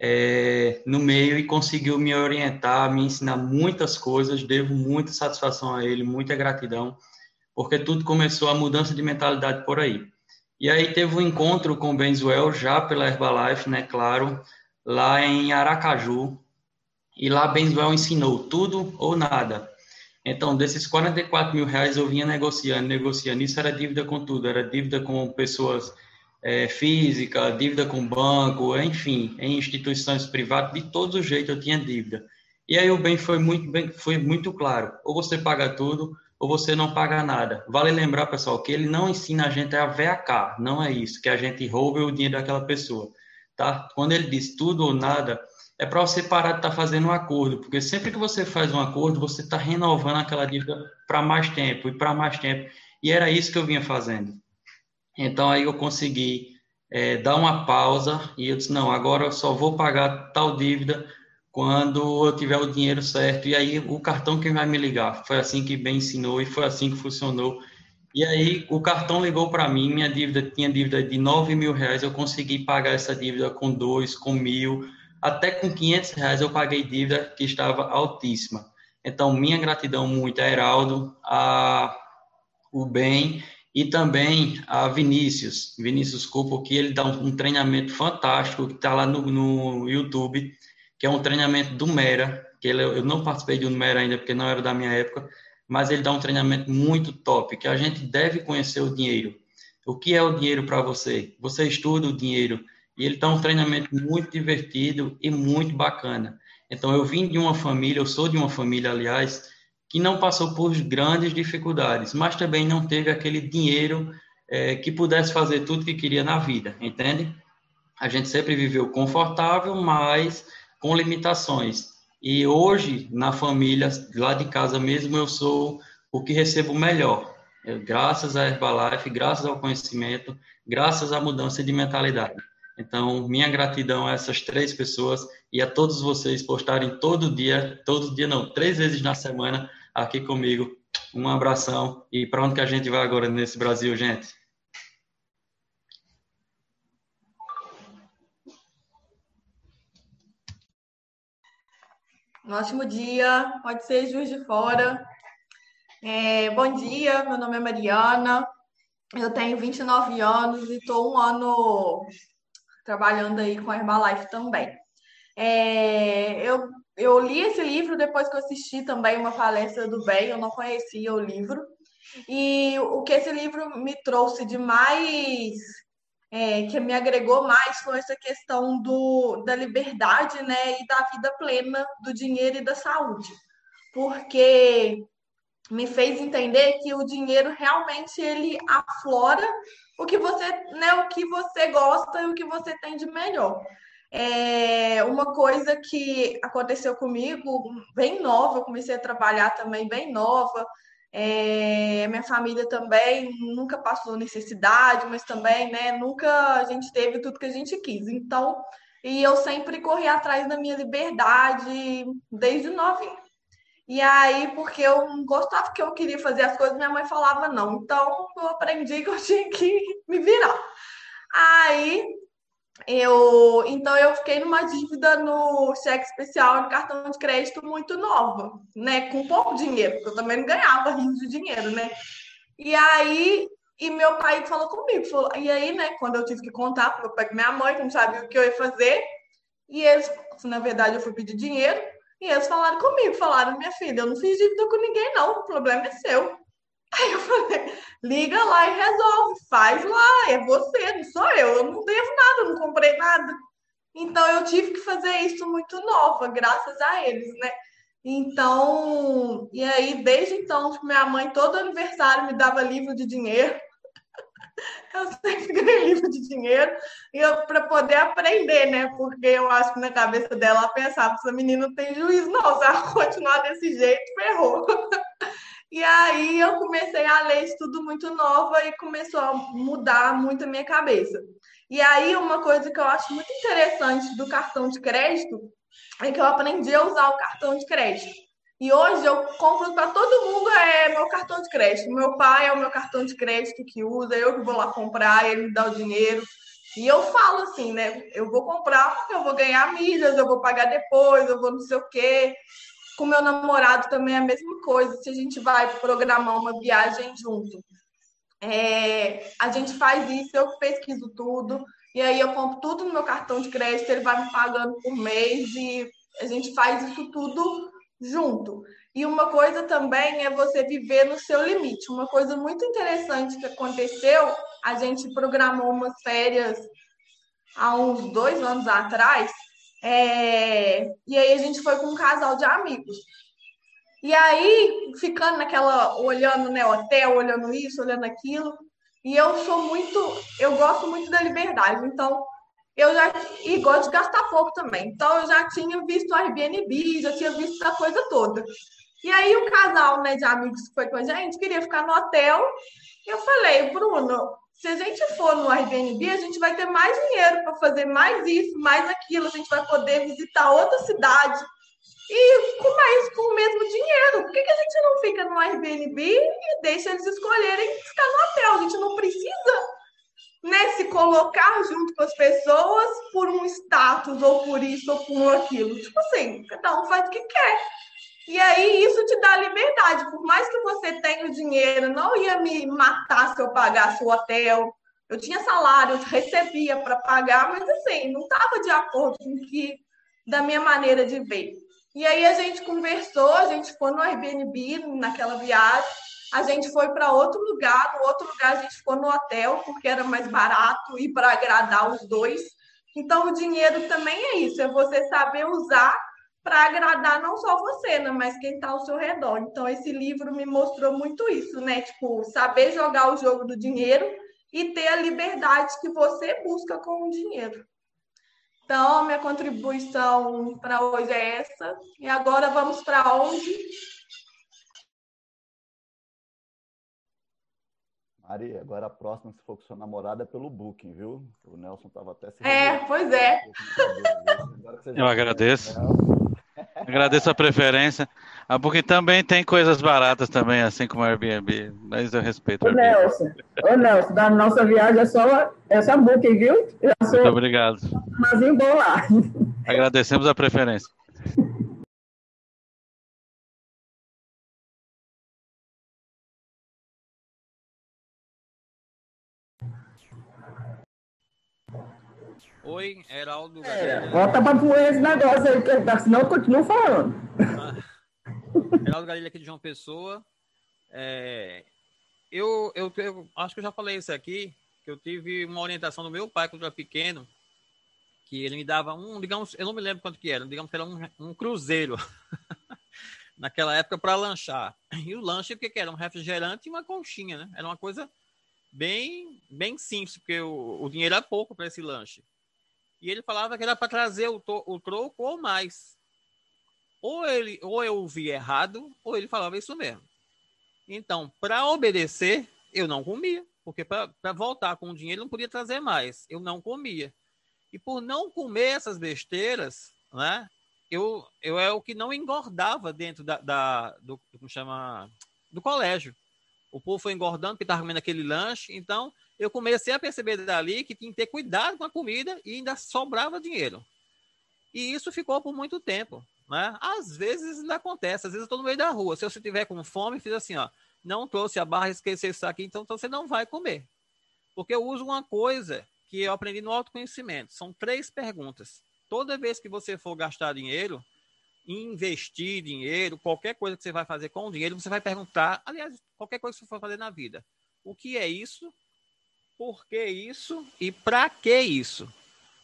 é, no meio e conseguiu me orientar, me ensinar muitas coisas, devo muita satisfação a ele, muita gratidão, porque tudo começou a mudança de mentalidade por aí. E aí teve um encontro com o Benzuel, já pela Herbalife, né, claro, lá em Aracaju, e lá Benzuel ensinou tudo ou nada. Então, desses 44 mil reais, eu vinha negociando, negociando. Isso era dívida com tudo, era dívida com pessoas é, físicas, dívida com banco, enfim, em instituições privadas, de todo jeito eu tinha dívida. E aí o bem foi muito, bem, foi muito claro: ou você paga tudo, ou você não paga nada. Vale lembrar, pessoal, que ele não ensina a gente a ver a cá, não é isso, que a gente rouba o dinheiro daquela pessoa. Tá? Quando ele diz tudo ou nada, é para você parar de estar tá fazendo um acordo, porque sempre que você faz um acordo, você está renovando aquela dívida para mais tempo e para mais tempo. E era isso que eu vinha fazendo. Então aí eu consegui é, dar uma pausa e eu disse: não, agora eu só vou pagar tal dívida quando eu tiver o dinheiro certo. E aí o cartão que vai me ligar. Foi assim que bem ensinou e foi assim que funcionou. E aí o cartão ligou para mim, minha dívida tinha dívida de 9 mil reais, eu consegui pagar essa dívida com dois, com mil até com 500 reais eu paguei dívida que estava altíssima. Então, minha gratidão muito a Heraldo, a o Bem e também a Vinícius, Vinícius Cupo, que ele dá um, um treinamento fantástico, que está lá no, no, YouTube, que é um treinamento do Mera, que ele, eu não participei do Mera ainda, porque não era da minha época, mas ele dá um treinamento muito top, que a gente deve conhecer o dinheiro. O que é o dinheiro para você? Você estuda o dinheiro, e ele está um treinamento muito divertido e muito bacana. Então, eu vim de uma família, eu sou de uma família, aliás, que não passou por grandes dificuldades, mas também não teve aquele dinheiro é, que pudesse fazer tudo que queria na vida, entende? A gente sempre viveu confortável, mas com limitações. E hoje, na família, lá de casa mesmo, eu sou o que recebo melhor. Graças à Herbalife, graças ao conhecimento, graças à mudança de mentalidade. Então, minha gratidão a essas três pessoas e a todos vocês por estarem todo dia, todo dia não, três vezes na semana aqui comigo. Um abração e para onde que a gente vai agora nesse Brasil, gente?
Um ótimo dia, pode ser Juiz de Fora. É, bom dia, meu nome é Mariana, eu tenho 29 anos e estou um ano trabalhando aí com a Herbalife também. É, eu, eu li esse livro depois que eu assisti também uma palestra do Bem, eu não conhecia o livro. E o que esse livro me trouxe de mais, é, que me agregou mais, foi essa questão do, da liberdade né, e da vida plena do dinheiro e da saúde. Porque me fez entender que o dinheiro realmente ele aflora o que você, né, o que você gosta e o que você tem de melhor. É uma coisa que aconteceu comigo bem nova, eu comecei a trabalhar também bem nova. É, minha família também nunca passou necessidade, mas também, né, nunca a gente teve tudo que a gente quis. Então, e eu sempre corri atrás da minha liberdade desde novinha. E aí, porque eu não gostava que eu queria fazer as coisas, minha mãe falava não. Então, eu aprendi que eu tinha que me virar. Aí, eu, então eu fiquei numa dívida no cheque especial no cartão de crédito muito nova, né? Com pouco dinheiro, porque eu também não ganhava rios de dinheiro, né? E aí, e meu pai falou comigo, falou, e aí, né, quando eu tive que contar para meu pai e minha mãe, que não sabia o que eu ia fazer, e eles, na verdade, eu fui pedir dinheiro, e eles falaram comigo, falaram, minha filha, eu não fiz dívida com ninguém, não, o problema é seu. Aí eu falei, liga lá e resolve, faz lá, é você, não sou eu, eu não devo nada, eu não comprei nada. Então eu tive que fazer isso muito nova, graças a eles, né? Então, e aí desde então, tipo, minha mãe todo aniversário me dava livro de dinheiro. Eu sempre ganhei livro de dinheiro e para poder aprender, né? Porque eu acho que na cabeça dela ela pensava: essa menina não tem juízo, não. Se ela continuar desse jeito, ferrou. E aí eu comecei a ler isso tudo muito nova e começou a mudar muito a minha cabeça. E aí uma coisa que eu acho muito interessante do cartão de crédito é que eu aprendi a usar o cartão de crédito. E hoje eu compro para todo mundo é meu cartão de crédito. Meu pai é o meu cartão de crédito que usa, eu que vou lá comprar, ele me dá o dinheiro. E eu falo assim, né? Eu vou comprar porque eu vou ganhar milhas, eu vou pagar depois, eu vou não sei o quê. Com meu namorado também é a mesma coisa. Se a gente vai programar uma viagem junto, é, a gente faz isso, eu pesquiso tudo, e aí eu compro tudo no meu cartão de crédito, ele vai me pagando por mês, e a gente faz isso tudo junto. E uma coisa também é você viver no seu limite. Uma coisa muito interessante que aconteceu, a gente programou umas férias há uns dois anos atrás, é... e aí a gente foi com um casal de amigos. E aí, ficando naquela, olhando né, hotel, olhando isso, olhando aquilo, e eu sou muito, eu gosto muito da liberdade, então eu já e gosto de gastar pouco também. Então eu já tinha visto o Airbnb, já tinha visto essa coisa toda. E aí o casal né, de amigos que foi com a gente queria ficar no hotel. Eu falei, Bruno, se a gente for no Airbnb, a gente vai ter mais dinheiro para fazer mais isso, mais aquilo, a gente vai poder visitar outra cidade. E com mais com o mesmo dinheiro. Por que, que a gente não fica no Airbnb e deixa eles escolherem ficar no hotel? A gente não precisa né, se colocar junto com as pessoas por um status, ou por isso, ou por aquilo. Tipo assim, cada um faz o que quer. E aí isso te dá liberdade. Por mais que você tenha o dinheiro, não ia me matar se eu pagasse o hotel. Eu tinha salário, eu recebia para pagar, mas assim, não estava de acordo com que da minha maneira de ver. E aí a gente conversou, a gente foi no Airbnb naquela viagem a gente foi para outro lugar, no outro lugar a gente ficou no hotel, porque era mais barato e para agradar os dois. Então, o dinheiro também é isso, é você saber usar para agradar não só você, né, mas quem está ao seu redor. Então, esse livro me mostrou muito isso, né? Tipo, saber jogar o jogo do dinheiro e ter a liberdade que você busca com o dinheiro. Então, minha contribuição para hoje é essa. E agora vamos para onde?
Ari, agora a próxima, se for com sua namorada, é pelo Booking, viu? O Nelson estava até se.
É, pois é.
Eu agradeço. Agradeço a preferência. A Booking também tem coisas baratas também, assim como a Airbnb, mas eu respeito
o Nelson, ô Nelson, da nossa viagem é só essa Booking, viu?
Muito obrigado.
Mas bom lá.
Agradecemos a preferência.
Oi, Heraldo.
É, bota pra pôr esse negócio aí, que senão eu continuo falando.
Heraldo Garilha aqui de João Pessoa. É, eu, eu, eu, acho que eu já falei isso aqui, que eu tive uma orientação do meu pai quando eu era pequeno, que ele me dava um, digamos, eu não me lembro quanto que era, digamos que era um, um cruzeiro naquela época para lanchar. E o lanche, o que, que era? Um refrigerante e uma conchinha, né? Era uma coisa bem, bem simples, porque o, o dinheiro era pouco para esse lanche. E ele falava que era para trazer o, o troco ou mais. Ou, ele, ou eu ouvi errado, ou ele falava isso mesmo. Então, para obedecer, eu não comia, porque para voltar com o dinheiro não podia trazer mais. Eu não comia. E por não comer essas besteiras, né, eu, eu é o que não engordava dentro da, da do, como chama, do colégio. O povo foi engordando porque estava comendo aquele lanche. Então, eu comecei a perceber dali que tinha que ter cuidado com a comida e ainda sobrava dinheiro. E isso ficou por muito tempo. Né? Às vezes ainda acontece, às vezes eu estou no meio da rua. Se você tiver com fome, fiz assim, ó, não trouxe a barra, esqueci isso aqui, então, então você não vai comer. Porque eu uso uma coisa que eu aprendi no autoconhecimento. São três perguntas. Toda vez que você for gastar dinheiro, investir dinheiro, qualquer coisa que você vai fazer com o dinheiro, você vai perguntar, aliás, qualquer coisa que você for fazer na vida, o que é isso, por que isso e para que isso?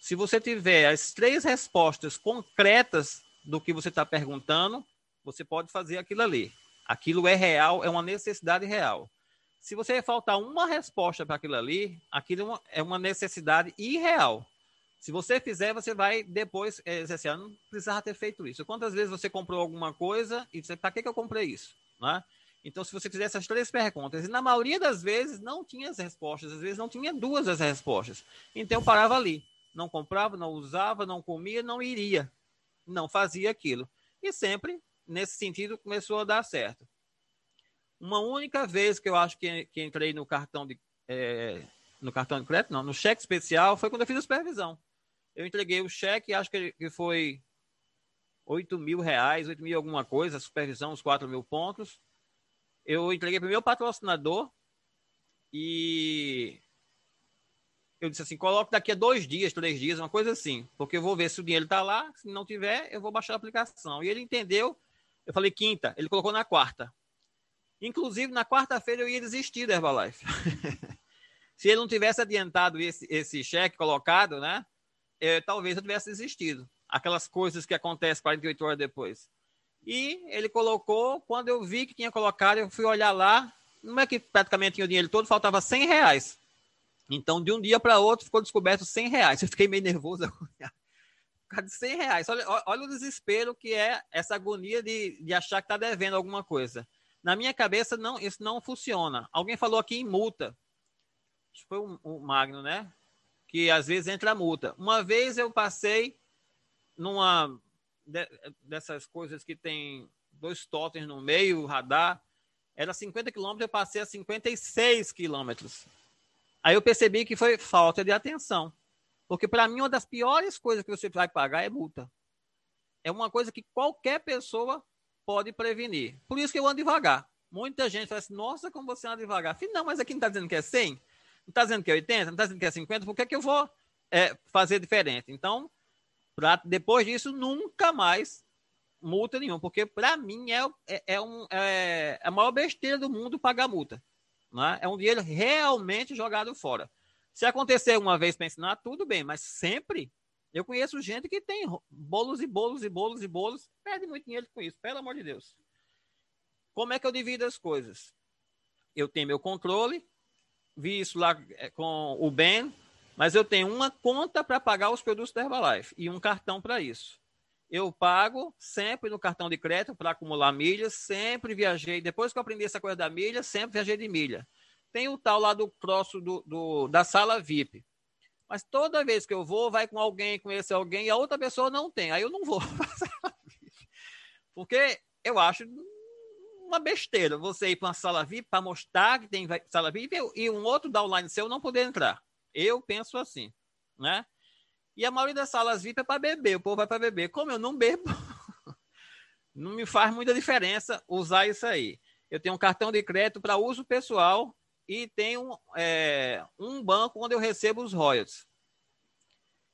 Se você tiver as três respostas concretas do que você está perguntando, você pode fazer aquilo ali. Aquilo é real, é uma necessidade real. Se você faltar uma resposta para aquilo ali, aquilo é uma necessidade irreal. Se você fizer, você vai depois é, dizer assim, ah, não precisava ter feito isso. Quantas vezes você comprou alguma coisa e você, para que, que eu comprei isso? Né? Então, se você fizer essas três perguntas, e na maioria das vezes não tinha as respostas, às vezes não tinha duas as respostas. Então, eu parava ali. Não comprava, não usava, não comia, não iria. Não fazia aquilo. E sempre, nesse sentido, começou a dar certo. Uma única vez que eu acho que, que entrei no cartão de. É, no cartão de crédito, não, no cheque especial, foi quando eu fiz a supervisão. Eu entreguei o cheque, acho que, que foi 8 mil reais, 8 mil alguma coisa, supervisão, os 4 mil pontos. Eu entreguei para o meu patrocinador e eu disse assim, coloque daqui a dois dias, três dias, uma coisa assim, porque eu vou ver se o dinheiro está lá, se não tiver, eu vou baixar a aplicação. E ele entendeu, eu falei quinta, ele colocou na quarta. Inclusive, na quarta-feira eu ia desistir da Herbalife. se ele não tivesse adiantado esse, esse cheque colocado, né? é, talvez eu tivesse desistido. Aquelas coisas que acontecem 48 horas depois. E ele colocou, quando eu vi que tinha colocado, eu fui olhar lá, não é que praticamente tinha o dinheiro todo, faltava 100 reais. Então, de um dia para outro, ficou descoberto 100 reais. Eu fiquei meio nervoso. De 100 reais. Olha, olha o desespero que é essa agonia de, de achar que está devendo alguma coisa. Na minha cabeça, não, isso não funciona. Alguém falou aqui em multa. Acho que foi o, o Magno, né? que às vezes entra multa. Uma vez eu passei numa dessas coisas que tem dois totens no meio, radar, era 50 quilômetros, eu passei a 56 quilômetros. Aí eu percebi que foi falta de atenção. Porque para mim uma das piores coisas que você vai pagar é multa. É uma coisa que qualquer pessoa pode prevenir. Por isso que eu ando devagar. Muita gente fala assim, nossa, como você anda devagar. Falei, não, mas aqui não está dizendo que é 100? Não está dizendo que é 80, não está dizendo que é 50, por que, é que eu vou é, fazer diferente? Então, pra, depois disso, nunca mais multa nenhuma, porque para mim é, é, é, um, é, a maior besteira do mundo pagar multa. Né? É um dinheiro realmente jogado fora. Se acontecer uma vez para ensinar, tudo bem, mas sempre eu conheço gente que tem bolos e bolos e bolos e bolos, perde muito dinheiro com isso, pelo amor de Deus. Como é que eu divido as coisas? Eu tenho meu controle, vi isso lá é, com o Ben, mas eu tenho uma conta para pagar os produtos da Herbalife e um cartão para isso. Eu pago sempre no cartão de crédito para acumular milhas, sempre viajei. Depois que eu aprendi essa coisa da milha, sempre viajei de milha. Tem o tal lá do próximo do, do, da sala VIP. Mas toda vez que eu vou, vai com alguém, conhecer alguém, e a outra pessoa não tem. Aí eu não vou. Porque eu acho uma besteira você ir para uma sala VIP para mostrar que tem sala VIP e um outro downline seu não poder entrar. Eu penso assim, né? E a maioria das salas VIP é para beber, o povo vai para beber. Como eu não bebo, não me faz muita diferença usar isso aí. Eu tenho um cartão de crédito para uso pessoal e um, é, um banco onde eu recebo os royalties.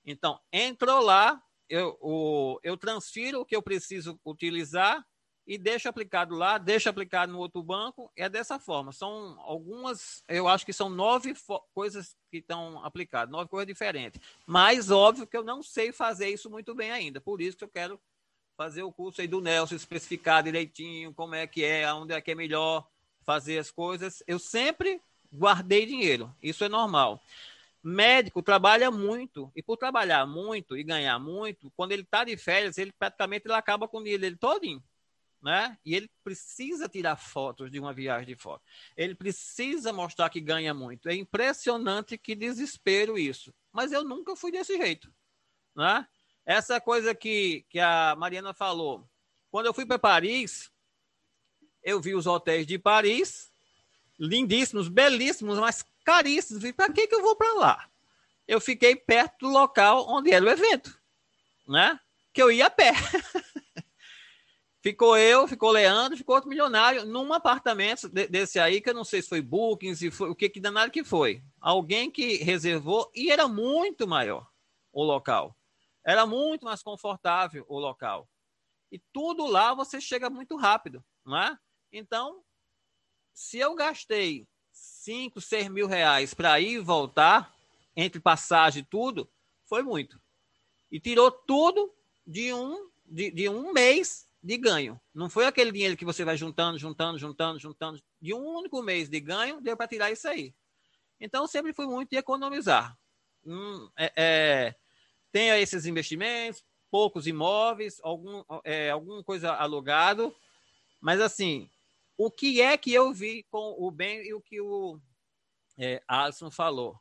Então, entrou lá, eu, o, eu transfiro o que eu preciso utilizar e deixo aplicado lá, deixo aplicado no outro banco. É dessa forma. São algumas, eu acho que são nove coisas que estão aplicadas, nove coisas diferentes. Mas óbvio que eu não sei fazer isso muito bem ainda. Por isso que eu quero fazer o curso aí do Nelson, especificar direitinho como é que é, onde é que é melhor fazer as coisas. Eu sempre guardei dinheiro, isso é normal. Médico trabalha muito, e por trabalhar muito e ganhar muito, quando ele está de férias, ele praticamente ele acaba com o dinheiro dele todinho. Né? E ele precisa tirar fotos de uma viagem de fora. Ele precisa mostrar que ganha muito. É impressionante que desespero isso. Mas eu nunca fui desse jeito. Né? Essa coisa que, que a Mariana falou. Quando eu fui para Paris, eu vi os hotéis de Paris, lindíssimos, belíssimos, mas caríssimos. E para que, que eu vou para lá? Eu fiquei perto do local onde era o evento, né? Que eu ia a pé. ficou eu, ficou Leandro, ficou outro milionário num apartamento desse aí, que eu não sei se foi Booking, se foi o que que danado que foi. Alguém que reservou e era muito maior o local. Era muito mais confortável o local. E tudo lá você chega muito rápido, não é? Então, se eu gastei 5, 6 mil reais para ir e voltar, entre passagem e tudo, foi muito. E tirou tudo de um, de, de um mês de ganho. Não foi aquele dinheiro que você vai juntando, juntando, juntando, juntando. De um único mês de ganho, deu para tirar isso aí. Então, sempre fui muito de economizar. Hum, é, é, tenho esses investimentos, poucos imóveis, algum, é, alguma coisa alugado, mas assim, o que é que eu vi com o bem e o que o é, Alisson falou?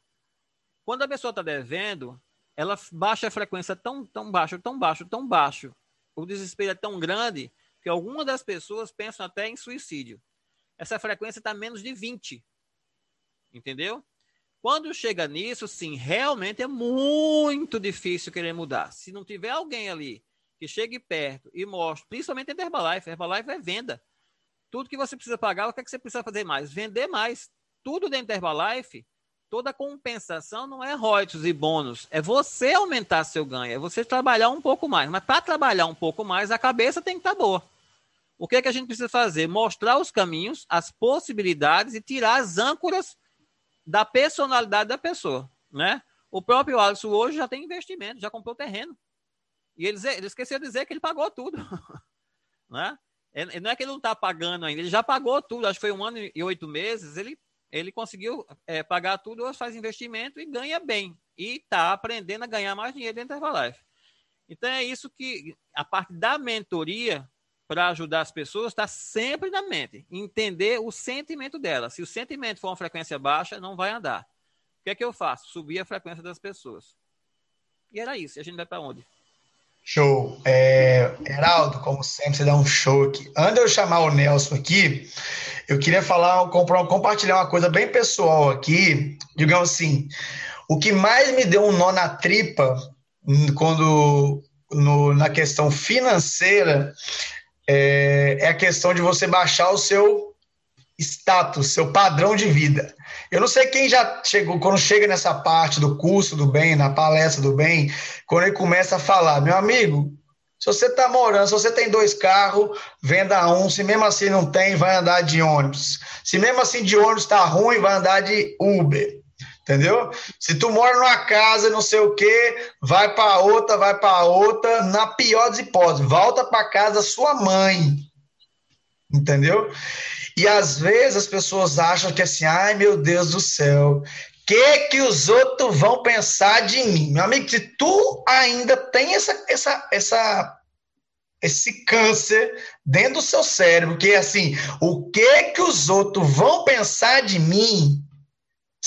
Quando a pessoa está devendo, ela baixa a frequência tão, tão baixo, tão baixo, tão baixo. O desespero é tão grande que algumas das pessoas pensam até em suicídio. Essa frequência está menos de 20. Entendeu? Quando chega nisso, sim, realmente é muito difícil querer mudar. Se não tiver alguém ali que chegue perto e mostre, principalmente em Herbalife, Herbalife é venda. Tudo que você precisa pagar, o que, é que você precisa fazer mais? Vender mais. Tudo dentro da Herbalife, toda compensação não é royalties e bônus. É você aumentar seu ganho, é você trabalhar um pouco mais. Mas para trabalhar um pouco mais, a cabeça tem que estar tá boa. O que é que a gente precisa fazer? Mostrar os caminhos, as possibilidades e tirar as âncoras da personalidade da pessoa, né? O próprio Alisson hoje já tem investimento, já comprou terreno. E ele, ele esqueceu de dizer que ele pagou tudo, né? É, não é que ele não está pagando ainda, ele já pagou tudo, acho que foi um ano e oito meses, ele, ele conseguiu é, pagar tudo, faz investimento e ganha bem. E está aprendendo a ganhar mais dinheiro dentro da Herbalife. Então é isso que a parte da mentoria para ajudar as pessoas está sempre na mente. Entender o sentimento dela. Se o sentimento for uma frequência baixa, não vai andar. O que é que eu faço? Subir a frequência das pessoas. E era isso. E a gente vai para onde?
Show. É, Heraldo, como sempre, você dá um show aqui. Antes de eu chamar o Nelson aqui, eu queria falar, compartilhar uma coisa bem pessoal aqui. Digamos assim, o que mais me deu um nó na tripa quando no, na questão financeira é, é a questão de você baixar o seu status, seu padrão de vida. Eu não sei quem já chegou, quando chega nessa parte do curso do bem, na palestra do bem, quando ele começa a falar, meu amigo, se você está morando, se você tem dois carros, venda um. Se mesmo assim não tem, vai andar de ônibus. Se mesmo assim de ônibus está ruim, vai andar de Uber. Entendeu? Se tu mora numa casa, não sei o quê, vai para outra, vai para outra, na pior das hipóteses, volta para casa sua mãe. Entendeu? E às vezes as pessoas acham que assim, ai meu Deus do céu, que que os outros vão pensar de mim? Meu amigo, se tu ainda tem essa, essa, essa, esse câncer dentro do seu cérebro, que é assim, o que que os outros vão pensar de mim?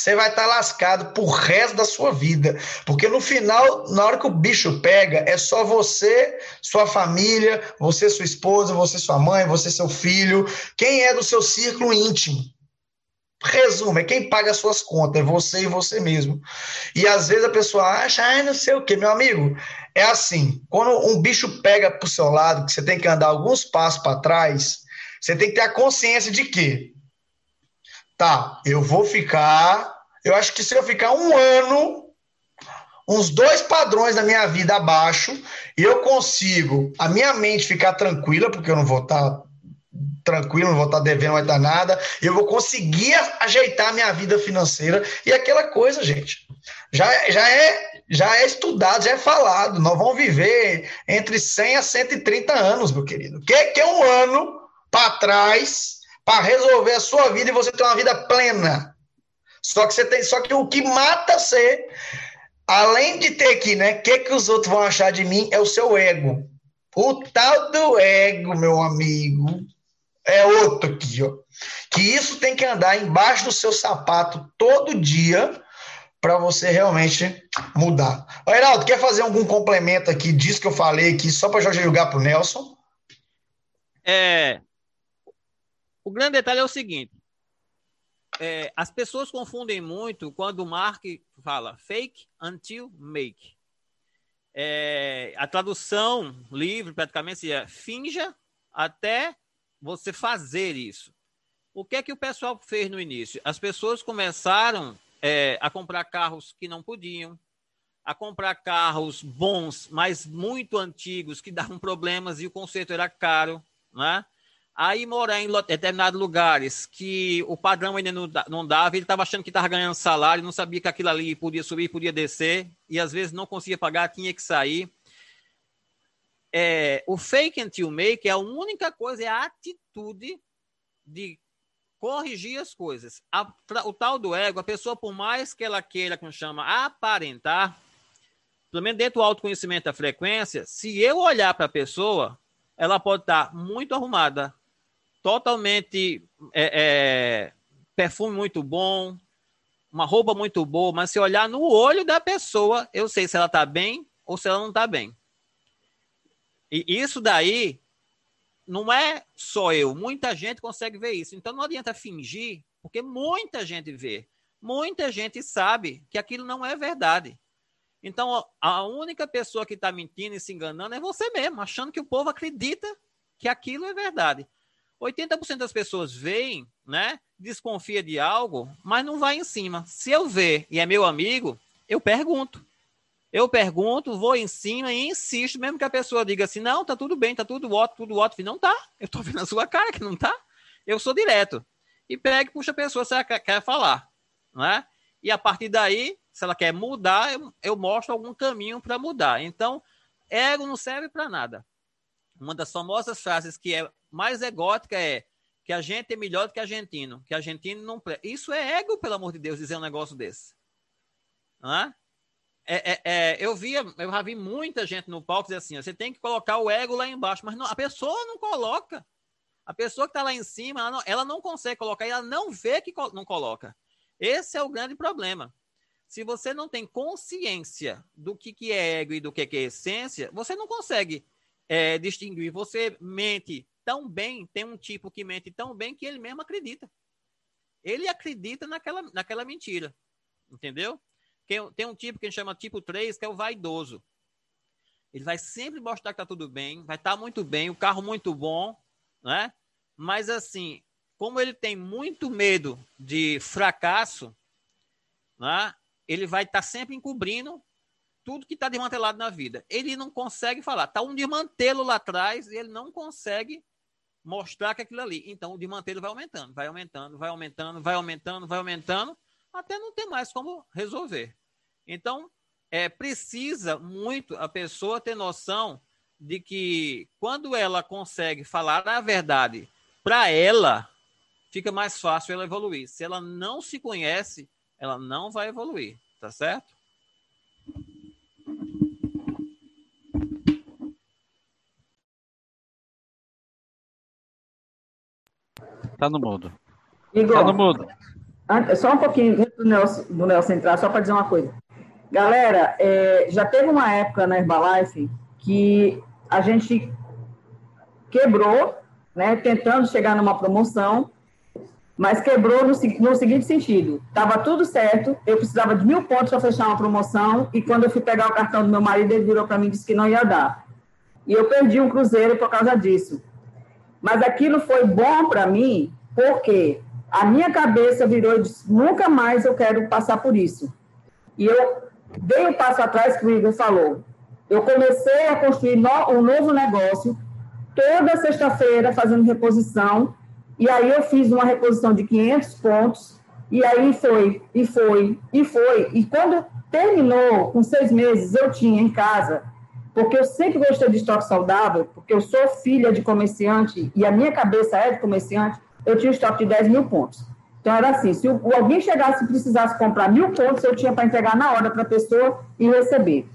Você vai estar tá lascado pro resto da sua vida. Porque no final, na hora que o bicho pega, é só você, sua família, você, sua esposa, você, sua mãe, você, seu filho. Quem é do seu círculo íntimo? Resumo, é quem paga as suas contas, é você e você mesmo. E às vezes a pessoa acha, ah, não sei o que, meu amigo. É assim, quando um bicho pega pro seu lado, que você tem que andar alguns passos para trás, você tem que ter a consciência de que tá, eu vou ficar. Eu acho que se eu ficar um ano, uns dois padrões da minha vida abaixo, eu consigo a minha mente ficar tranquila, porque eu não vou estar tá tranquilo, não vou estar tá devendo, não vai dar nada, eu vou conseguir ajeitar a minha vida financeira. E aquela coisa, gente, já, já é já é estudado, já é falado. Nós vamos viver entre 100 a 130 anos, meu querido. O que, que é um ano para trás para resolver a sua vida e você ter uma vida plena? Só que você tem, só que o que mata você, além de ter aqui, né? O que, que os outros vão achar de mim é o seu ego. O tal do ego, meu amigo, é outro aqui, ó. Que isso tem que andar embaixo do seu sapato todo dia para você realmente mudar. Ô, Heraldo, quer fazer algum complemento aqui disso que eu falei aqui, só para já jogar para o Nelson?
É, o grande detalhe é o seguinte: é, as pessoas confundem muito quando o Mark fala fake until make. É, a tradução livre praticamente é finja até você fazer isso. O que é que o pessoal fez no início? As pessoas começaram é, a comprar carros que não podiam, a comprar carros bons, mas muito antigos, que davam problemas e o conserto era caro, né? Aí morar em determinados lugares que o padrão ainda não dava, ele estava achando que estava ganhando salário, não sabia que aquilo ali podia subir, podia descer, e às vezes não conseguia pagar, tinha que sair. É, o fake until make é a única coisa, é a atitude de corrigir as coisas. A, o tal do ego, a pessoa, por mais que ela queira, como chama, aparentar, pelo menos dentro do autoconhecimento da frequência, se eu olhar para a pessoa, ela pode estar muito arrumada, totalmente é, é, perfume muito bom, uma roupa muito boa, mas se olhar no olho da pessoa, eu sei se ela está bem ou se ela não está bem. E isso daí não é só eu, muita gente consegue ver isso. Então não adianta fingir, porque muita gente vê. Muita gente sabe que aquilo não é verdade. Então, a única pessoa que está mentindo e se enganando é você mesmo, achando que o povo acredita que aquilo é verdade. 80% das pessoas veem, né, desconfia de algo, mas não vai em cima. Se eu ver e é meu amigo, eu pergunto. Eu pergunto, vou em cima e insisto, mesmo que a pessoa diga assim, não, tá tudo bem, tá tudo ótimo, tudo ótimo. Não tá. Eu tô vendo a sua cara que não tá. Eu sou direto. E pega e puxa a pessoa se ela quer, falar. Né? E a partir daí, se ela quer mudar, eu, eu mostro algum caminho para mudar. Então, ego não serve para nada. Uma das famosas frases que é mais egótica é que a gente é melhor do que argentino, que argentino não. Isso é ego, pelo amor de Deus, dizer um negócio desse. Não é? É, é, eu via, eu já vi muita gente no palco dizer assim: você tem que colocar o ego lá embaixo, mas não, a pessoa não coloca. A pessoa que está lá em cima, ela não, ela não, consegue colocar ela não vê que não coloca. Esse é o grande problema. Se você não tem consciência do que, que é ego e do que, que é essência, você não consegue é, distinguir. Você mente tão bem, tem um tipo que mente tão bem que ele mesmo acredita. Ele acredita naquela, naquela mentira. Entendeu? Tem um tipo que a gente chama tipo 3, que é o vaidoso. Ele vai sempre mostrar que tá tudo bem, vai estar tá muito bem, o carro muito bom, né? Mas assim, como ele tem muito medo de fracasso, né? Ele vai estar tá sempre encobrindo tudo que está desmantelado na vida. Ele não consegue falar. Tá um desmantelo lá atrás e ele não consegue mostrar que aquilo ali. Então o desmantelo vai aumentando, vai aumentando, vai aumentando, vai aumentando, vai aumentando, até não ter mais como resolver. Então, é, precisa muito a pessoa ter noção de que quando ela consegue falar a verdade para ela, fica mais fácil ela evoluir. Se ela não se conhece, ela não vai evoluir, tá certo?
Tá no mudo.
Igor, tá no mudo. Só um pouquinho do Nelson, do Nelson entrar, só para dizer uma coisa. Galera, é, já teve uma época na Herbalife que a gente quebrou, né, tentando chegar numa promoção, mas quebrou no, no seguinte sentido: estava tudo certo, eu precisava de mil pontos para fechar uma promoção, e quando eu fui pegar o cartão do meu marido, ele virou para mim e disse que não ia dar. E eu perdi um cruzeiro por causa disso. Mas aquilo foi bom para mim, porque a minha cabeça virou e disse, nunca mais eu quero passar por isso. E eu dei um passo atrás que o Igor falou. Eu comecei a construir no, um novo negócio, toda sexta-feira fazendo reposição, e aí eu fiz uma reposição de 500 pontos, e aí foi, e foi, e foi. E quando terminou, com seis meses, eu tinha em casa, porque eu sempre gostei de estoque saudável, porque eu sou filha de comerciante, e a minha cabeça é de comerciante, eu tinha um estoque de 10 mil pontos. Então, era assim, se alguém chegasse e precisasse comprar mil pontos, eu tinha para entregar na hora para a pessoa e receber.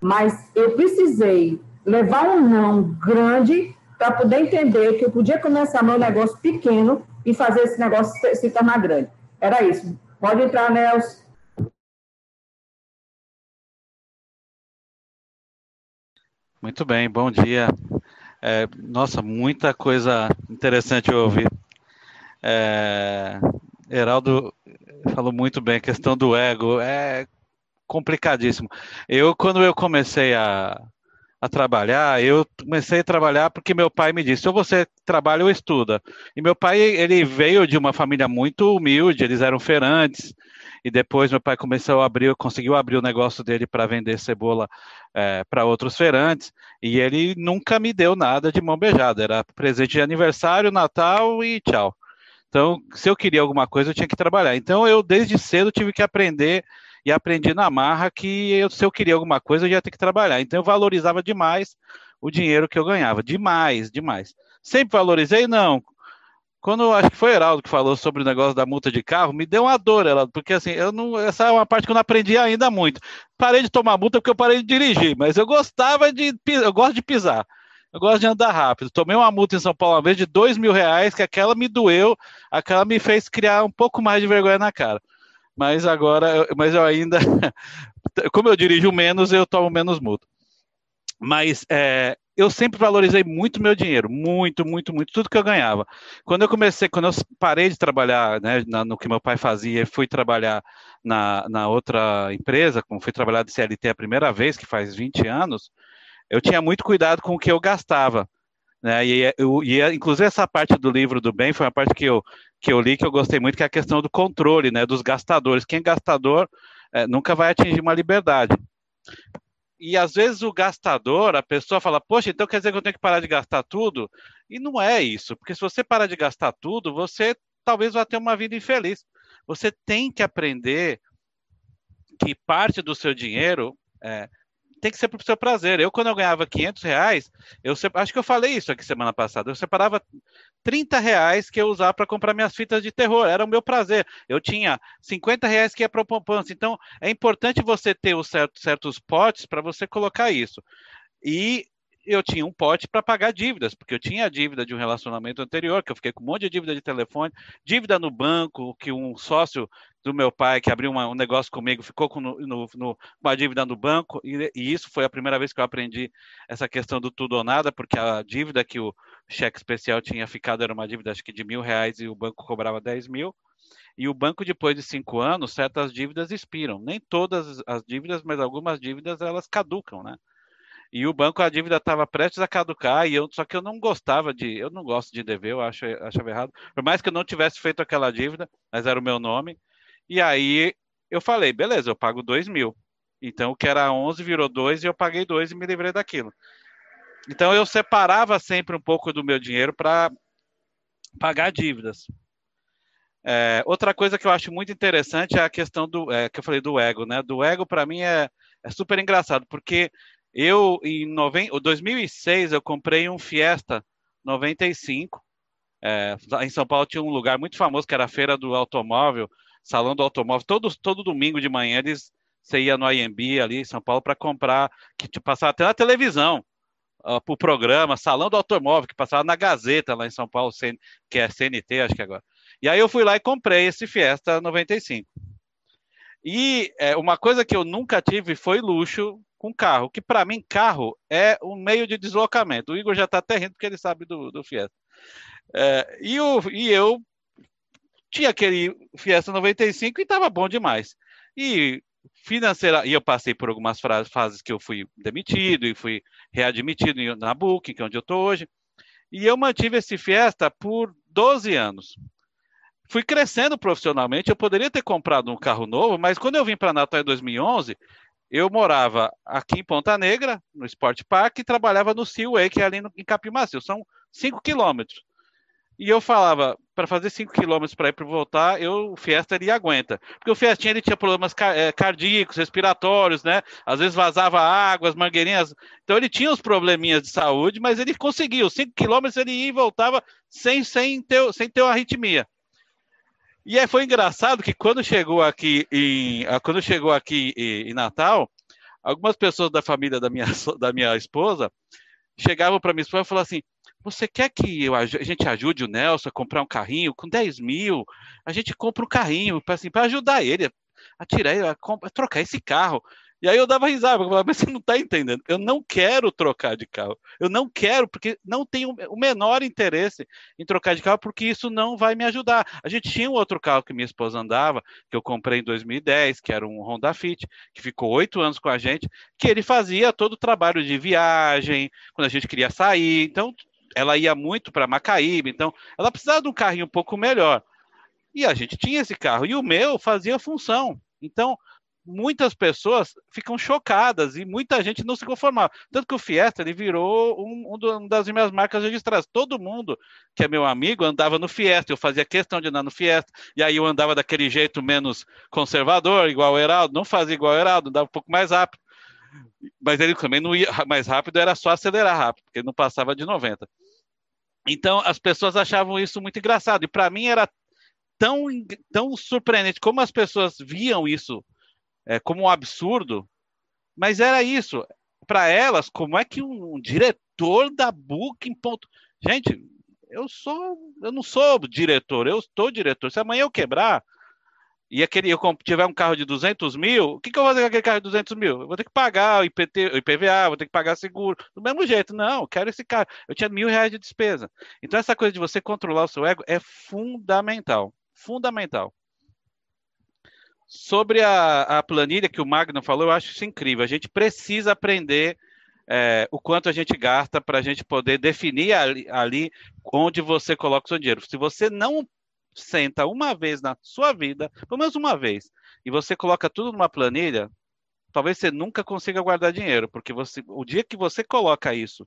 Mas eu precisei levar um não grande para poder entender que eu podia começar meu negócio pequeno e fazer esse negócio se, se tornar grande. Era isso. Pode entrar, Nelson.
Muito bem, bom dia. É, nossa, muita coisa interessante eu ouvi. É, Heraldo falou muito bem, a questão do ego é complicadíssimo. Eu, quando eu comecei a, a trabalhar, eu comecei a trabalhar porque meu pai me disse, ou você trabalha ou estuda. E meu pai, ele veio de uma família muito humilde, eles eram feirantes, e depois meu pai começou a abrir, conseguiu abrir o negócio dele para vender cebola é, para outros feirantes, e ele nunca me deu nada de mão beijada, era presente de aniversário, Natal e tchau. Então, se eu queria alguma coisa, eu tinha que trabalhar. Então, eu desde cedo tive que aprender e aprendi na marra que eu, se eu queria alguma coisa, eu ia ter que trabalhar. Então, eu valorizava demais o dinheiro que eu ganhava. Demais, demais. Sempre valorizei? Não. Quando acho que foi Heraldo que falou sobre o negócio da multa de carro, me deu uma dor, Heraldo, porque assim, eu não, essa é uma parte que eu não aprendi ainda muito. Parei de tomar multa porque eu parei de dirigir, mas eu gostava de, eu gosto de pisar. Eu gosto de andar rápido. Tomei uma multa em São Paulo uma vez de dois mil reais, que aquela me doeu, aquela me fez criar um pouco mais de vergonha na cara. Mas agora, mas eu ainda, como eu dirijo menos, eu tomo menos multa. Mas é, eu sempre valorizei muito meu dinheiro, muito, muito, muito, tudo que eu ganhava. Quando eu comecei, quando eu parei de trabalhar né, no que meu pai fazia e fui trabalhar na, na outra empresa, como fui trabalhar de CLT a primeira vez, que faz 20 anos, eu tinha muito cuidado com o que eu gastava. Né? E, eu, e inclusive essa parte do livro do bem foi uma parte que eu, que eu li que eu gostei muito, que é a questão do controle, né, dos gastadores. Quem é gastador é, nunca vai atingir uma liberdade. E às vezes o gastador, a pessoa fala, poxa, então quer dizer que eu tenho que parar de gastar tudo? E não é isso, porque se você parar de gastar tudo, você talvez vá ter uma vida infeliz. Você tem que aprender que parte do seu dinheiro é, tem que ser para o seu prazer. Eu, quando eu ganhava 500 reais, eu acho que eu falei isso aqui semana passada, eu separava 30 reais que eu usava para comprar minhas fitas de terror, era o meu prazer. Eu tinha 50 reais que ia para poupança. Então, é importante você ter os certos, certos potes para você colocar isso. E eu tinha um pote para pagar dívidas, porque eu tinha a dívida de um relacionamento anterior, que eu fiquei com um monte de dívida de telefone, dívida no banco, que um sócio do meu pai que abriu uma, um negócio comigo ficou com no, no, uma dívida no banco, e, e, isso foi a primeira vez que eu aprendi essa questão do tudo ou nada, porque a dívida que o cheque especial tinha ficado era uma dívida acho que de mil reais e o banco cobrava 10 mil. E o banco, depois de cinco anos, certas dívidas expiram. Nem todas as dívidas, mas algumas dívidas elas caducam, né? E o banco, a dívida estava prestes a caducar, e eu, só que eu não gostava de, eu não gosto de dever, eu acho, achava errado. Por mais que eu não tivesse feito aquela dívida, mas era o meu nome. E aí eu falei, beleza, eu pago dois mil. Então o que era 11 virou 2 e eu paguei 2 e me livrei daquilo. Então eu separava sempre um pouco do meu dinheiro para pagar dívidas. É, outra coisa que eu acho muito interessante é a questão do é, que eu falei do ego, né? Do ego para mim é, é super engraçado porque eu, em 90, 2006, eu comprei um Fiesta 95. É, em São Paulo tinha um lugar muito famoso que era a Feira do Automóvel, Salão do Automóvel. Todo, todo domingo de manhã eles, você ia no IMB ali em São Paulo para comprar, que te passava até na televisão, uh, o programa Salão do Automóvel, que passava na Gazeta lá em São Paulo, que é CNT, acho que agora. E aí eu fui lá e comprei esse Fiesta 95. E é, uma coisa que eu nunca tive foi luxo com carro, que para mim carro é um meio de deslocamento. O Igor já está até rindo porque ele sabe do, do Fiesta. É, e, o, e eu tinha aquele Fiesta 95 e estava bom demais. E financeira, e eu passei por algumas fases que eu fui demitido e fui readmitido na Booking, que é onde eu estou hoje. E eu mantive esse Fiesta por 12 anos. fui crescendo profissionalmente. Eu poderia ter comprado um carro novo, mas quando eu vim para Natal em 2011, eu morava aqui em Ponta Negra, no Sport Park, e trabalhava no Seaway, que é ali no, em Capim Macio. São 5 quilômetros. E eu falava, para fazer 5 quilômetros para ir para voltar, eu, o Fiesta ele aguenta. Porque o Fiestinha ele tinha problemas é, cardíacos, respiratórios, né? Às vezes vazava água, as mangueirinhas. Então ele tinha uns probleminhas de saúde, mas ele conseguiu. 5 quilômetros ele ia e voltava sem, sem, ter, sem ter uma arritmia. E aí foi engraçado que quando chegou aqui em, ah, quando chegou aqui em, em Natal, algumas pessoas da família da minha, da minha esposa chegavam para minha esposa e falavam assim: você quer que eu, a gente ajude o Nelson a comprar um carrinho com 10 mil? A gente compra um carrinho para assim, ajudar ele a tirar, a, a, trocar esse carro. E aí eu dava risada, eu falava, mas você não está entendendo. Eu não quero trocar de carro. Eu não quero, porque não tenho o menor interesse em trocar de carro, porque isso não vai me ajudar. A gente tinha um outro carro que minha esposa andava, que eu comprei em 2010, que era um Honda Fit, que ficou oito anos com a gente, que ele fazia todo o trabalho de viagem, quando a gente queria sair. Então, ela ia muito para Macaíba, então ela precisava de um carrinho um pouco melhor. E a gente tinha esse carro, e o meu fazia função. Então, muitas pessoas ficam chocadas e muita gente não se conformava. Tanto que o Fiesta ele virou um, um, das minhas marcas registradas. Todo mundo que é meu amigo andava no Fiesta, eu fazia questão de andar no Fiesta, e aí eu andava daquele jeito menos conservador, igual o Heraldo, não fazia igual o Heraldo, andava um pouco mais rápido. Mas ele também não ia mais rápido, era só acelerar rápido, porque ele não passava de 90. Então as pessoas achavam isso muito engraçado, e para mim era tão, tão surpreendente como as pessoas viam isso é, como um absurdo, mas era isso. Para elas, como é que um diretor da Booking. Ponto... Gente, eu sou, eu não sou diretor, eu estou diretor. Se amanhã eu quebrar e aquele, eu tiver um carro de 200 mil, o que, que eu vou fazer com aquele carro de 200 mil? Eu vou ter que pagar o, IPT, o IPVA, vou ter que pagar seguro, do mesmo jeito. Não, eu quero esse carro. Eu tinha mil reais de despesa. Então, essa coisa de você controlar o seu ego é fundamental. Fundamental. Sobre a, a, planilha que o Magno falou, eu acho isso incrível. A gente precisa aprender é, o quanto a gente gasta para a gente poder definir ali, ali, onde você coloca o seu dinheiro. Se você não senta uma vez na sua vida, pelo menos uma vez, e você coloca tudo numa planilha, talvez você nunca consiga guardar dinheiro, porque você, o dia que você coloca isso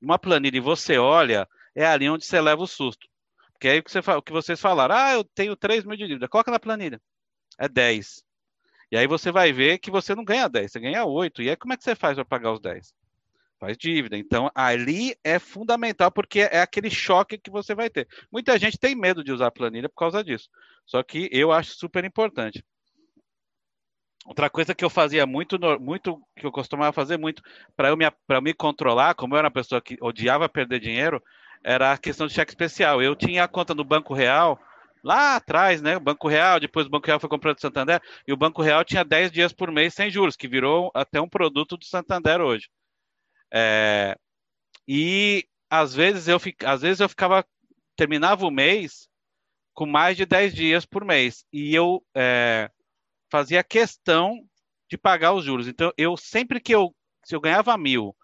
numa planilha e você olha, é ali onde você leva o susto. Porque aí o que, você, o que vocês falaram, ah, eu tenho 3 mil de dívida, coloca na planilha é 10. E aí você vai ver que você não ganha 10, você ganha 8. E aí como é que você faz para pagar os 10? Faz dívida. Então, ali é fundamental, porque é aquele choque que você vai ter. Muita gente tem medo de usar planilha por causa disso. Só que eu acho super importante. Outra coisa que eu fazia muito, muito que eu costumava fazer muito para eu me, me controlar, como eu era uma pessoa que odiava perder dinheiro, era a questão de cheque especial. Eu tinha a conta no Banco Real lá atrás, né? O Banco Real, depois o Banco Real foi comprado do Santander, e o Banco Real tinha 10 dias por mês sem juros, que virou até um produto do Santander hoje. É, e às vezes eu às vezes eu ficava terminava o mês com mais de 10 dias por mês e eu é, fazia questão de pagar os juros. Então eu sempre que eu se eu ganhava mil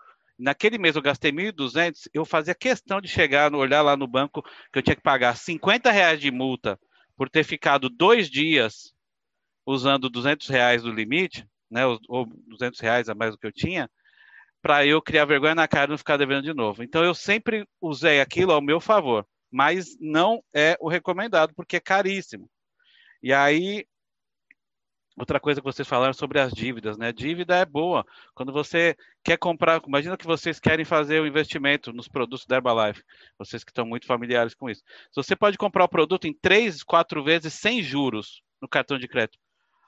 Naquele mês eu gastei 1.200, eu fazia questão de chegar, olhar lá no banco que eu tinha que pagar 50 reais de multa por ter ficado dois dias usando 200 reais do limite, né, ou 200 reais a mais do que eu tinha, para eu criar vergonha na cara e não ficar devendo de novo. Então eu sempre usei aquilo ao meu favor, mas não é o recomendado porque é caríssimo. E aí Outra coisa que vocês falaram sobre as dívidas, né? Dívida é boa. Quando você quer comprar, imagina que vocês querem fazer o um investimento nos produtos da Herbalife, vocês que estão muito familiares com isso. Você pode comprar o produto em três, quatro vezes sem juros no cartão de crédito.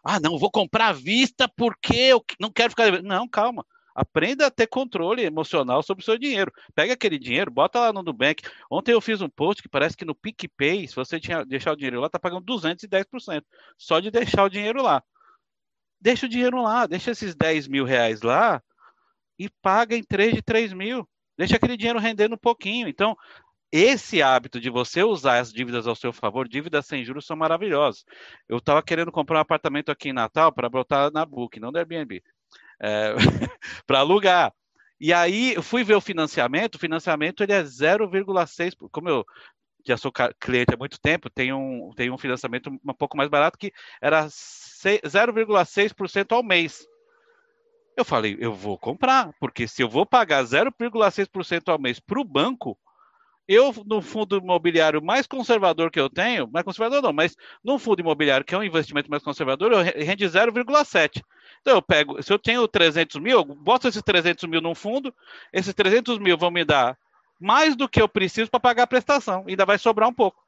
Ah, não, vou comprar à vista porque eu não quero ficar. Não, calma. Aprenda a ter controle emocional sobre o seu dinheiro. Pega aquele dinheiro, bota lá no Nubank. Ontem eu fiz um post que parece que no PicPay, se você tinha, deixar o dinheiro lá, tá pagando 210%. Só de deixar o dinheiro lá deixa o dinheiro lá, deixa esses 10 mil reais lá e paga em 3 de 3 mil. Deixa aquele dinheiro rendendo um pouquinho. Então, esse hábito de você usar as dívidas ao seu favor, dívidas sem juros são maravilhosas. Eu estava querendo comprar um apartamento aqui em Natal para botar na Book, não no Airbnb, é, para alugar. E aí eu fui ver o financiamento, o financiamento ele é 0,6, como eu já sou cliente há muito tempo, tem um, tem um financiamento um pouco mais barato que era 0,6% ao mês. Eu falei, eu vou comprar, porque se eu vou pagar 0,6% ao mês para o banco, eu, no fundo imobiliário mais conservador que eu tenho, mais conservador não, mas no fundo imobiliário, que é um investimento mais conservador, eu rende 0,7%. Então eu pego, se eu tenho 300 mil, eu boto esses 300 mil num fundo, esses 300 mil vão me dar mais do que eu preciso para pagar a prestação, ainda vai sobrar um pouco.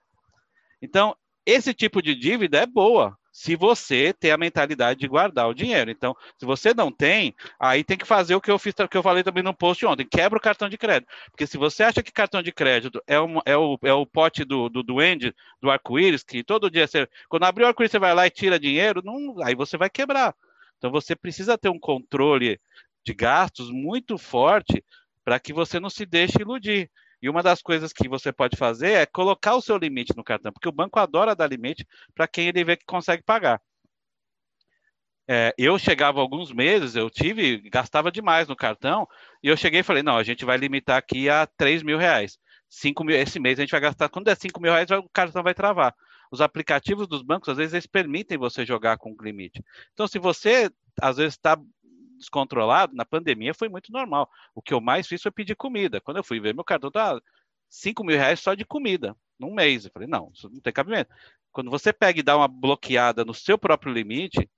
Então, esse tipo de dívida é boa, se você tem a mentalidade de guardar o dinheiro. Então, se você não tem, aí tem que fazer o que eu fiz, que eu falei também no post ontem, quebra o cartão de crédito. Porque se você acha que cartão de crédito é, um, é, o, é o pote do, do duende, do arco-íris, que todo dia você. Quando abrir o arco-íris, você vai lá e tira dinheiro, não, aí você vai quebrar. Então você precisa ter um controle de gastos muito forte para que você não se deixe iludir. E uma das coisas que você pode fazer é colocar o seu limite no cartão, porque o banco adora dar limite para quem ele vê que consegue pagar. É, eu chegava alguns meses, eu tive, gastava demais no cartão, e eu cheguei e falei, não, a gente vai limitar aqui a 3 mil reais. 5 mil, esse mês a gente vai gastar, quando der 5 mil reais, o cartão vai travar. Os aplicativos dos bancos, às vezes, eles permitem você jogar com limite. Então, se você, às vezes, está descontrolado, na pandemia foi muito normal. O que eu mais fiz foi pedir comida. Quando eu fui ver, meu cartão tá 5 mil reais só de comida, num mês. Eu falei, não, isso não tem cabimento. Quando você pega e dá uma bloqueada no seu próprio limite,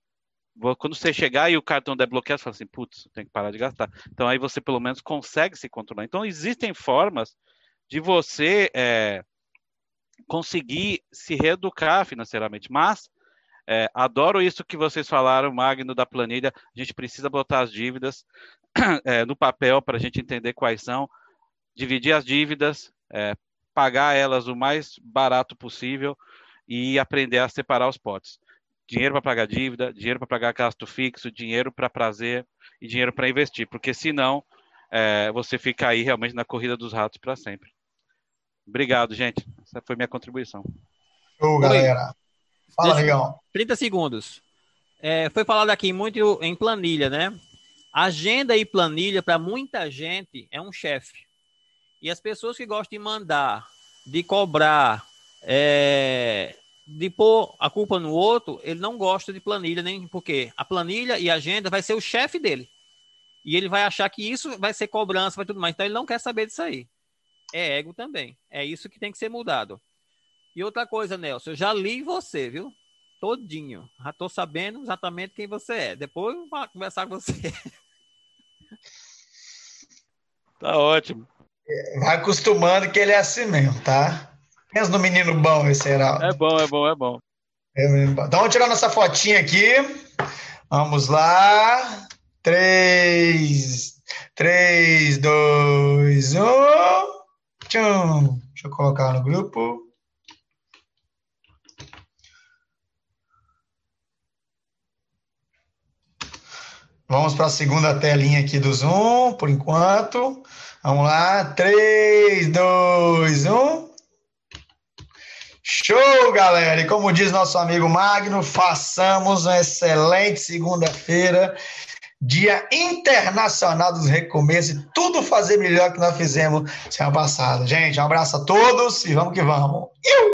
quando você chegar e o cartão der bloqueado, você fala assim, putz, tem que parar de gastar. Então aí você pelo menos consegue se controlar. Então existem formas de você é, conseguir se reeducar financeiramente, mas é, adoro isso que vocês falaram, Magno, da planilha. A gente precisa botar as dívidas é, no papel para a gente entender quais são, dividir as dívidas, é, pagar elas o mais barato possível e aprender a separar os potes. Dinheiro para pagar dívida, dinheiro para pagar gasto fixo, dinheiro para prazer e dinheiro para investir, porque senão é, você fica aí realmente na corrida dos ratos para sempre. Obrigado, gente. Essa foi minha contribuição.
Show, galera. Fala, legal.
30 segundos. É, foi falado aqui muito em planilha, né? Agenda e planilha, para muita gente, é um chefe. E as pessoas que gostam de mandar, de cobrar, é, de pôr a culpa no outro, ele não gosta de planilha, nem porque a planilha e a agenda vai ser o chefe dele. E ele vai achar que isso vai ser cobrança, vai tudo mais. Então ele não quer saber disso aí. É ego também. É isso que tem que ser mudado. E outra coisa, Nelson, eu já li você, viu? Todinho. Já tô sabendo exatamente quem você é. Depois eu vou conversar com você.
Tá ótimo.
Vai acostumando que ele é assim mesmo, tá? Pensa no menino bom esse Heraldo.
É bom, é bom, é bom.
É Então vamos tirar nossa fotinha aqui. Vamos lá. Três, três, dois, um. Tchum. Deixa eu colocar no grupo. Vamos para a segunda telinha aqui do Zoom, por enquanto. Vamos lá. 3, 2, 1. Show, galera! E como diz nosso amigo Magno, façamos uma excelente segunda-feira, Dia Internacional dos Recomeços, e tudo fazer melhor que nós fizemos semana passada. Gente, um abraço a todos e vamos que vamos.